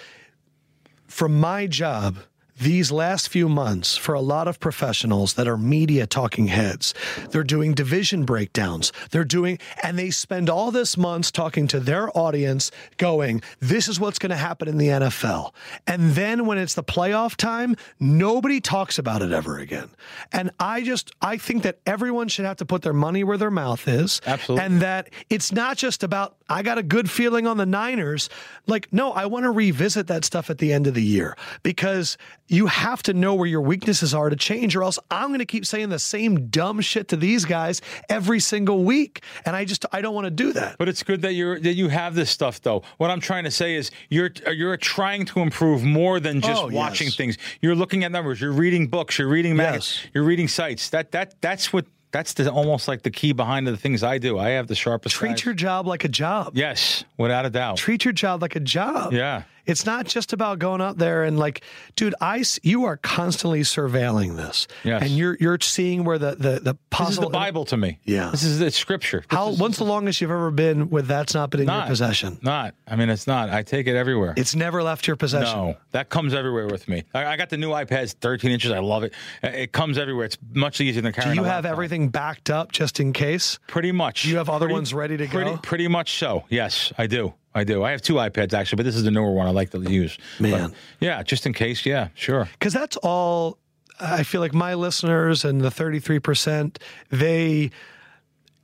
from my job. These last few months, for a lot of professionals that are media talking heads, they're doing division breakdowns. They're doing, and they spend all this months talking to their audience, going, This is what's going to happen in the NFL. And then when it's the playoff time, nobody talks about it ever again. And I just, I think that everyone should have to put their money where their mouth is. Absolutely. And that it's not just about, I got a good feeling on the Niners. Like, no, I want to revisit that stuff at the end of the year because you have to know where your weaknesses are to change, or else I'm going to keep saying the same dumb shit to these guys every single week, and I just I don't want to do that. But it's good that you're that you have this stuff, though. What I'm trying to say is you're you're trying to improve more than just Oh, watching yes. things. You're looking at numbers. You're reading books. You're reading magazines. Yes. You're reading sites. That that that's what that's the, almost like the key behind the things I do. I have the sharpest. Treat eyes. your job like a job. yes, without a doubt. Treat your job like a job. Yeah. It's not just about going out there and like, dude, I you are constantly surveilling this, Yes. and you're you're seeing where the the the This is the Bible to me. Yeah. This is it's scripture. This How is when's the longest you've ever been with that's not been in your not possession? Not. I mean, it's not. I take it everywhere. It's never left your possession. No, that comes everywhere with me. I, I got the new iPads, 13 inches. I love it. Uh, it comes everywhere. It's much easier than carrying. Do you have laptop. everything backed up just in case? Pretty much. You have other Pretty- ones ready to pretty, go? Pretty much so. Yes, I do. I do. I have two iPads actually, but this is the newer one I like to use. Man. But, yeah, just in case. Yeah, sure. because that's all I feel like my listeners and the 33%, they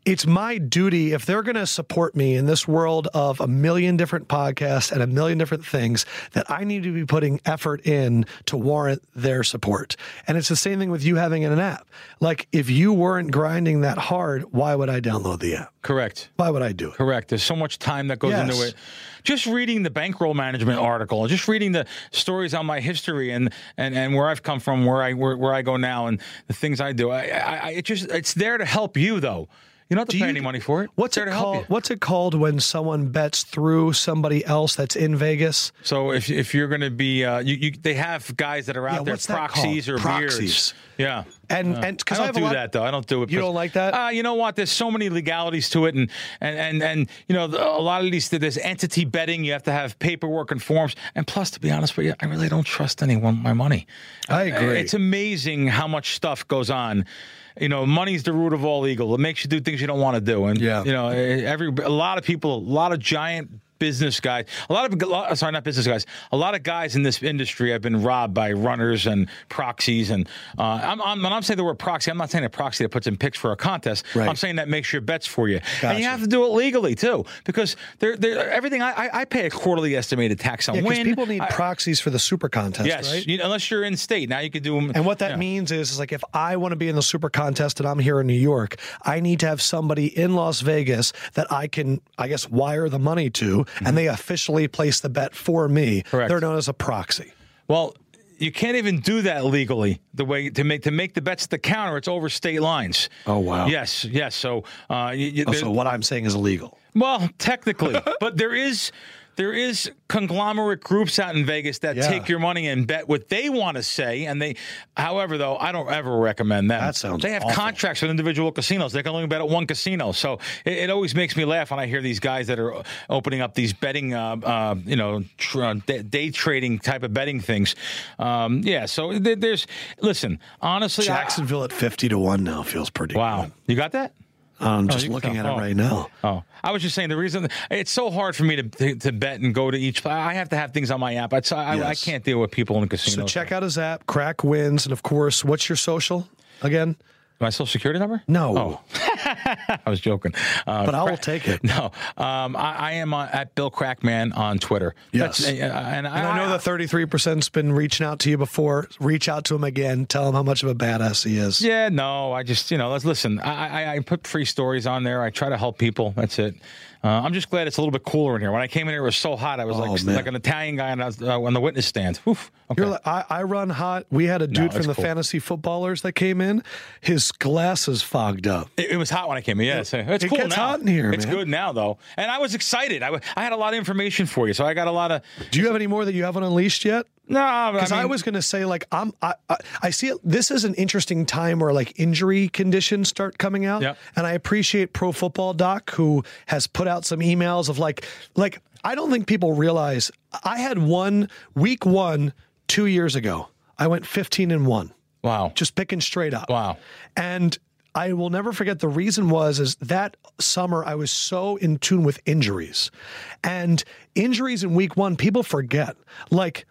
it's my duty if they're going to support me in this world of a million different podcasts and a million different things that I need to be putting effort in to warrant their support. And it's the same thing with you having an app. Like if you weren't grinding that hard, why would I download the app? Correct. Why would I do it? Correct. There's so much time that goes Yes. into it. Just reading the bankroll management article, just reading the stories on my history and and, and where I've come from, where I where, where I go now, and the things I do. I, I, I it just it's there to help you though. You don't have to pay you- any money for it. What's it called? What's it called when someone bets through somebody else that's in Vegas? So if if you're going to be, uh, you, you they have guys that are out Yeah, there, proxies or Proxies. beards. Yeah. And Uh, and I don't a do lot- that though. I don't do it. You don't like that? Uh, you know what? There's so many legalities to it, and and and and you know the- a lot of these. There's entity betting. You have to have paperwork and forms. And plus, to be honest with you, I really don't trust anyone with my money. I agree. It's amazing how much stuff goes on. You know, money's the root of all evil. It makes you do things you don't want to do. And Yeah. you know, every a lot of people, a lot of giant business guys, a lot of sorry, not business guys, a lot of guys in this industry have been robbed by runners and proxies. And uh, I'm, I'm, when I'm saying the word proxy, I'm not saying a proxy that puts in picks for a contest. Right. I'm saying that makes your bets for you, and you have to do it legally too, because they're, they're, everything. I, I, pay a quarterly estimated tax on Yeah, win. people need I- proxies for the super contest, yes, right? you- unless you're in state. Now you can do them. And what that means is, is like if I want to be in the super contest and I'm here in New York, I need to have somebody in Las Vegas that I can, I guess, wire the money to, and they officially place the bet for me. Mm-hmm. Correct. They're known as a proxy. Well, you can't even do that legally. The way to make to make the bets at the counter, it's over state lines. Oh, wow. Yes, yes. So, uh, you, you, Oh, so what I'm saying is illegal. well, technically, but there is there is conglomerate groups out in Vegas that Yeah. take your money and bet what they want to say, and they. However, though, I don't ever recommend them. That sounds They have awful. contracts with individual casinos. They can only bet at one casino, so it, it always makes me laugh when I hear these guys that are opening up these betting, uh, uh, you know, tr- uh, day, trading type of betting things. Um, yeah, so there, there's. Listen, honestly, I- Jacksonville at 50 to 1 now feels pretty wow, good. you got that? I'm oh, just you- looking at oh. it right now. Oh, I was just saying the reason it's so hard for me to to, to bet and go to each. I have to have things on my app. It's, I, I Yes. can't deal with people in the casino. So check out his app, Krack Wins. And of course, what's your social again? My social security number. No. Oh, I was joking. Uh, But I will take it. No, um, I, I am uh, at Bill Krackman on Twitter. Yes. Uh, and, I, And I know the 33%'s been reaching out to you before. Reach out to him again. Tell him how much of a badass he is. Yeah, no, I just you know let's listen. I, I I put free stories on there. I try to help people. That's it. Uh, I'm just glad it's a little bit cooler in here. When I came in here, it was so hot. I was Oh, like man. like an Italian guy on, uh, on the witness stand. Oof. Okay. You're like, I, I run hot. We had a dude it's from the cool. fantasy footballers that came in. His glasses fogged up. It, it was hot when I came in. Yeah, it's, it's It cool gets now. hot in here, It's man. good now though, and I was excited. I had a lot of information for you, so I got a lot of. Do you have any more that you haven't unleashed yet? No, I, Because I, mean, was going to say, like, I'm, I, I, I see it. This is an interesting time where like injury conditions start coming out, Yep. and I appreciate Pro Football Doc who has put out some emails of like, like I don't think people realize I had one week one two years ago. I went 15 and one, wow. just picking straight up. Wow. And I will never forget the reason was is that summer I was so in tune with injuries. And injuries in week 1 people forget. Like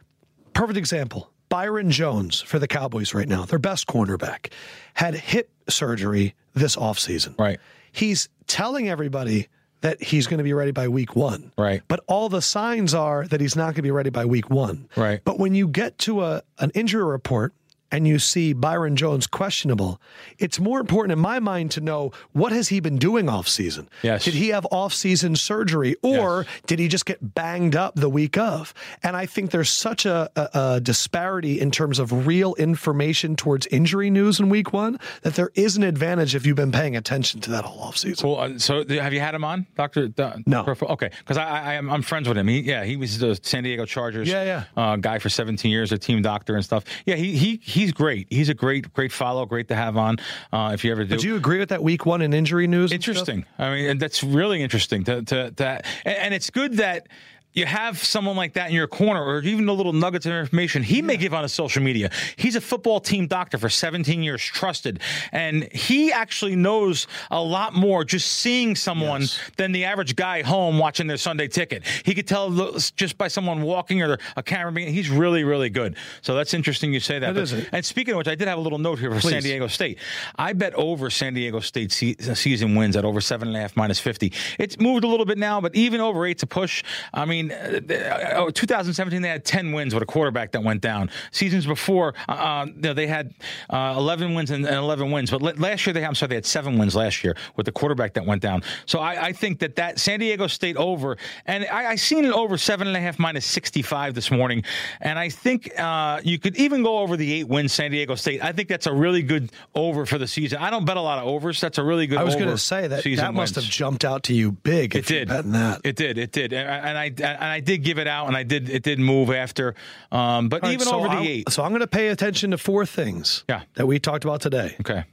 perfect example, Byron Jones for the Cowboys right now, their best cornerback, had hip surgery this offseason. Right. He's telling everybody that he's going to be ready by week one. Right. But all the signs are that he's not going to be ready by week one. Right. But when you get to a an injury report and you see Byron Jones questionable, it's more important in my mind to know what has he been doing off season? Yes. Did he have off season surgery or Yes. did he just get banged up the week of? And I think there's such a, a, a disparity in terms of real information towards injury news in week one that there is an advantage if you've been paying attention to that whole off season. Well, uh, so have you had him on, Doctor? No. Okay, because I, I am I'm friends with him. He yeah, he was the San Diego Chargers. Yeah, yeah. Uh, guy for 17 years, a team doctor and stuff. Yeah, he he he's great. He's a great great follow, great to have on. Uh, if you ever do. Do you agree with that week one in injury news? Interesting. I mean, and that's really interesting to to, to and, and it's good that you have someone like that in your corner, or even the little nuggets of information he may give on his social media. He's a football team doctor for 17 years, trusted, and he actually knows a lot more just seeing someone Yes. than the average guy home watching their Sunday ticket. He could tell just by someone walking or a camera being. He's really, really good. So that's interesting you say that. That But- and speaking of which, I did have a little note here for San Diego State. I bet over San Diego State se- uh, season wins at over seven and a half minus 50. It's moved a little bit now, but even over eight's a push. I mean, uh, uh, 2017, they had 10 wins with a quarterback that went down. Seasons before, uh, uh, they had uh, 11 wins and, and 11 wins. But last year, they I'm sorry, they had seven wins last year with the quarterback that went down. So I, I think that that San Diego State over, and I, I seen it over seven and a half minus 65 this morning. And I think uh, you could even go over the eight wins San Diego State. I think that's a really good over for the season. I don't bet a lot of overs. That's a really good over. I was going to say that that must wins. have jumped out to you big. It did. betting that. It did. It did. And I, and I and I did give it out, and I did. It did move after. Um, but All right, even so over the I'm- eight. So I'm going to pay attention to four things Yeah. that we talked about today. Okay.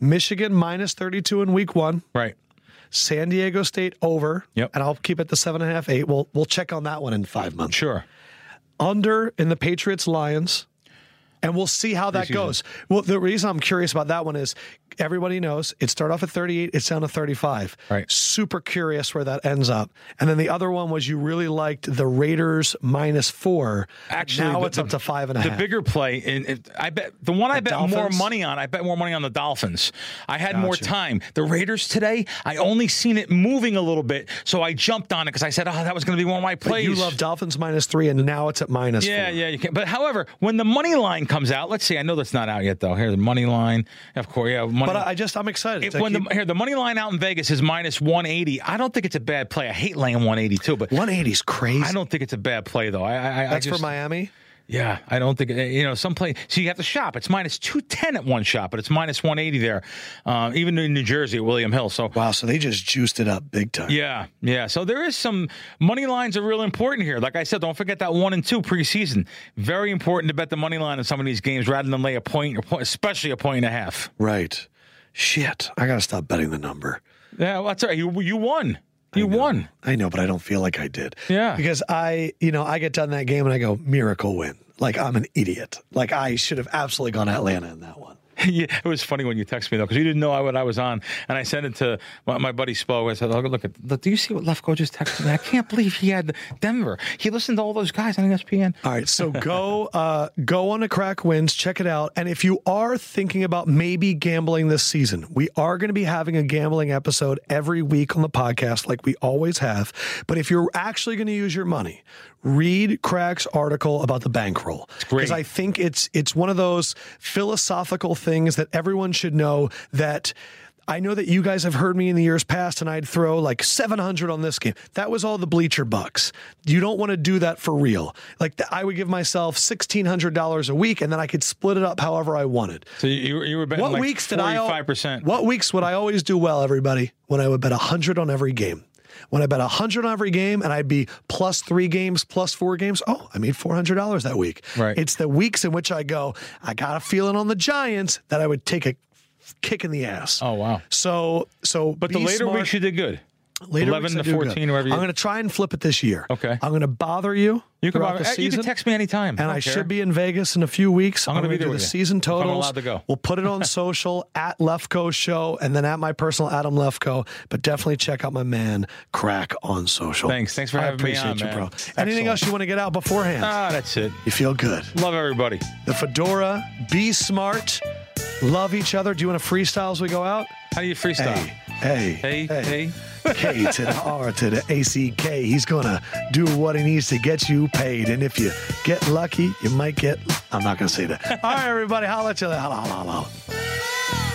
Michigan minus 32 in week one. Right. San Diego State over. Yep. And I'll keep it the seven and a half, eight. We'll we'll check on that one in five months. Sure. Under in the Patriots Lions. And we'll see how that Preseason. goes. Well, the reason I'm curious about that one is everybody knows it started off at 38, it's down to 35. Right. Super curious where that ends up. And then the other one was you really liked the Raiders minus four. Actually, now the- it's up to five and a The half. bigger play, in, it, I bet the one I bet more money on. I bet more money on the Dolphins. I had more time. The Raiders today, I only seen it moving a little bit, so I jumped on it because I said, "Oh, that was going to be one of my But plays." you love Dolphins minus three, and now it's at minus Yeah, four. yeah, you can. But however, when the money line comes out, let's see. I know that's not out yet, though. Here, the money line, of course. Yeah, money. But I I just, I'm excited. If, to when keep- the, here the money line out in Vegas is minus 180, I don't think it's a bad play. I hate laying 180 too, but 180 is crazy. I don't think it's a bad play though. I, I, I That's just, for Miami. Yeah, I don't think you know some play. So you have to shop. It's minus 210 at one shop, but it's minus 180 there. Uh, even in New Jersey at William Hill. So Wow, so they just juiced it up big time. yeah, yeah. So there is some money lines are real important here. Like I said, don't forget that one and two preseason. Very important to bet the money line in some of these games rather than lay a point, or point especially a point and a half. Right. Shit, I got to stop betting the number. Yeah, well, that's all right. You you won. You won. I know, but I don't feel like I did. Yeah. Because I, you know, I get done that game and I go, miracle win. Like I'm an idiot. Like I should have absolutely gone Atlanta in that one. yeah, it was funny when you texted me though, because you didn't know what I was on, and I sent it to my, my buddy Spo. I said, "Look, look at, look, do you see what Lefkoe just texted me? I can't believe he had Denver. He listened to all those guys on ESPN." All right, so go uh, go on to Krack Wins, check it out. And if you are thinking about maybe gambling this season, we are going to be having a gambling episode every week on the podcast, like we always have. But if you're actually going to use your money, read Krack's article about the bankroll because I think it's it's one of those philosophical things that everyone should know that. I know that you guys have heard me in the years past, and I'd throw like 700 on this game. That was all the bleacher bucks. You don't want to do that for real. Like th- I would give myself $1,600 a week, and then I could split it up however I wanted. So you, you were betting What like weeks did I? al- forty-five percent. What weeks would I always do well, everybody? When I would bet 100 on every game. When I bet 100 on every game and I'd be plus three games, plus four games, oh, I made $400 that week. Right. It's the weeks in which I go, I got a feeling on the Giants that I would take a kick in the ass. Oh wow! So, so, But the later smart. weeks you did good. Later 11 to 14, wherever you... I'm going to try and flip it this year. Okay. I'm going to bother you. You can, throughout the uh, you can text me anytime, And don't I should be in Vegas in a few weeks. I'm gonna be gonna there do the season if I'm allowed to go. We'll put it on social at Lefkoe Show and then at my personal Adam Lefkoe. But definitely check out my man Krack on social. Thanks. Thanks for I having me appreciate on, you, man. bro. Excellent. Anything else you want to get out beforehand? Ah, that's it. you feel good. Love everybody. The fedora. Be smart. Love each other. Do you want to freestyle as we go out? How do you freestyle? Hey, Hey, Hey, hey. K to the R to the ACK. He's gonna do what he needs to get you paid. And if you get lucky, you might get. I'm not gonna say that. All right, everybody, holla at you. Holla, holla, holla.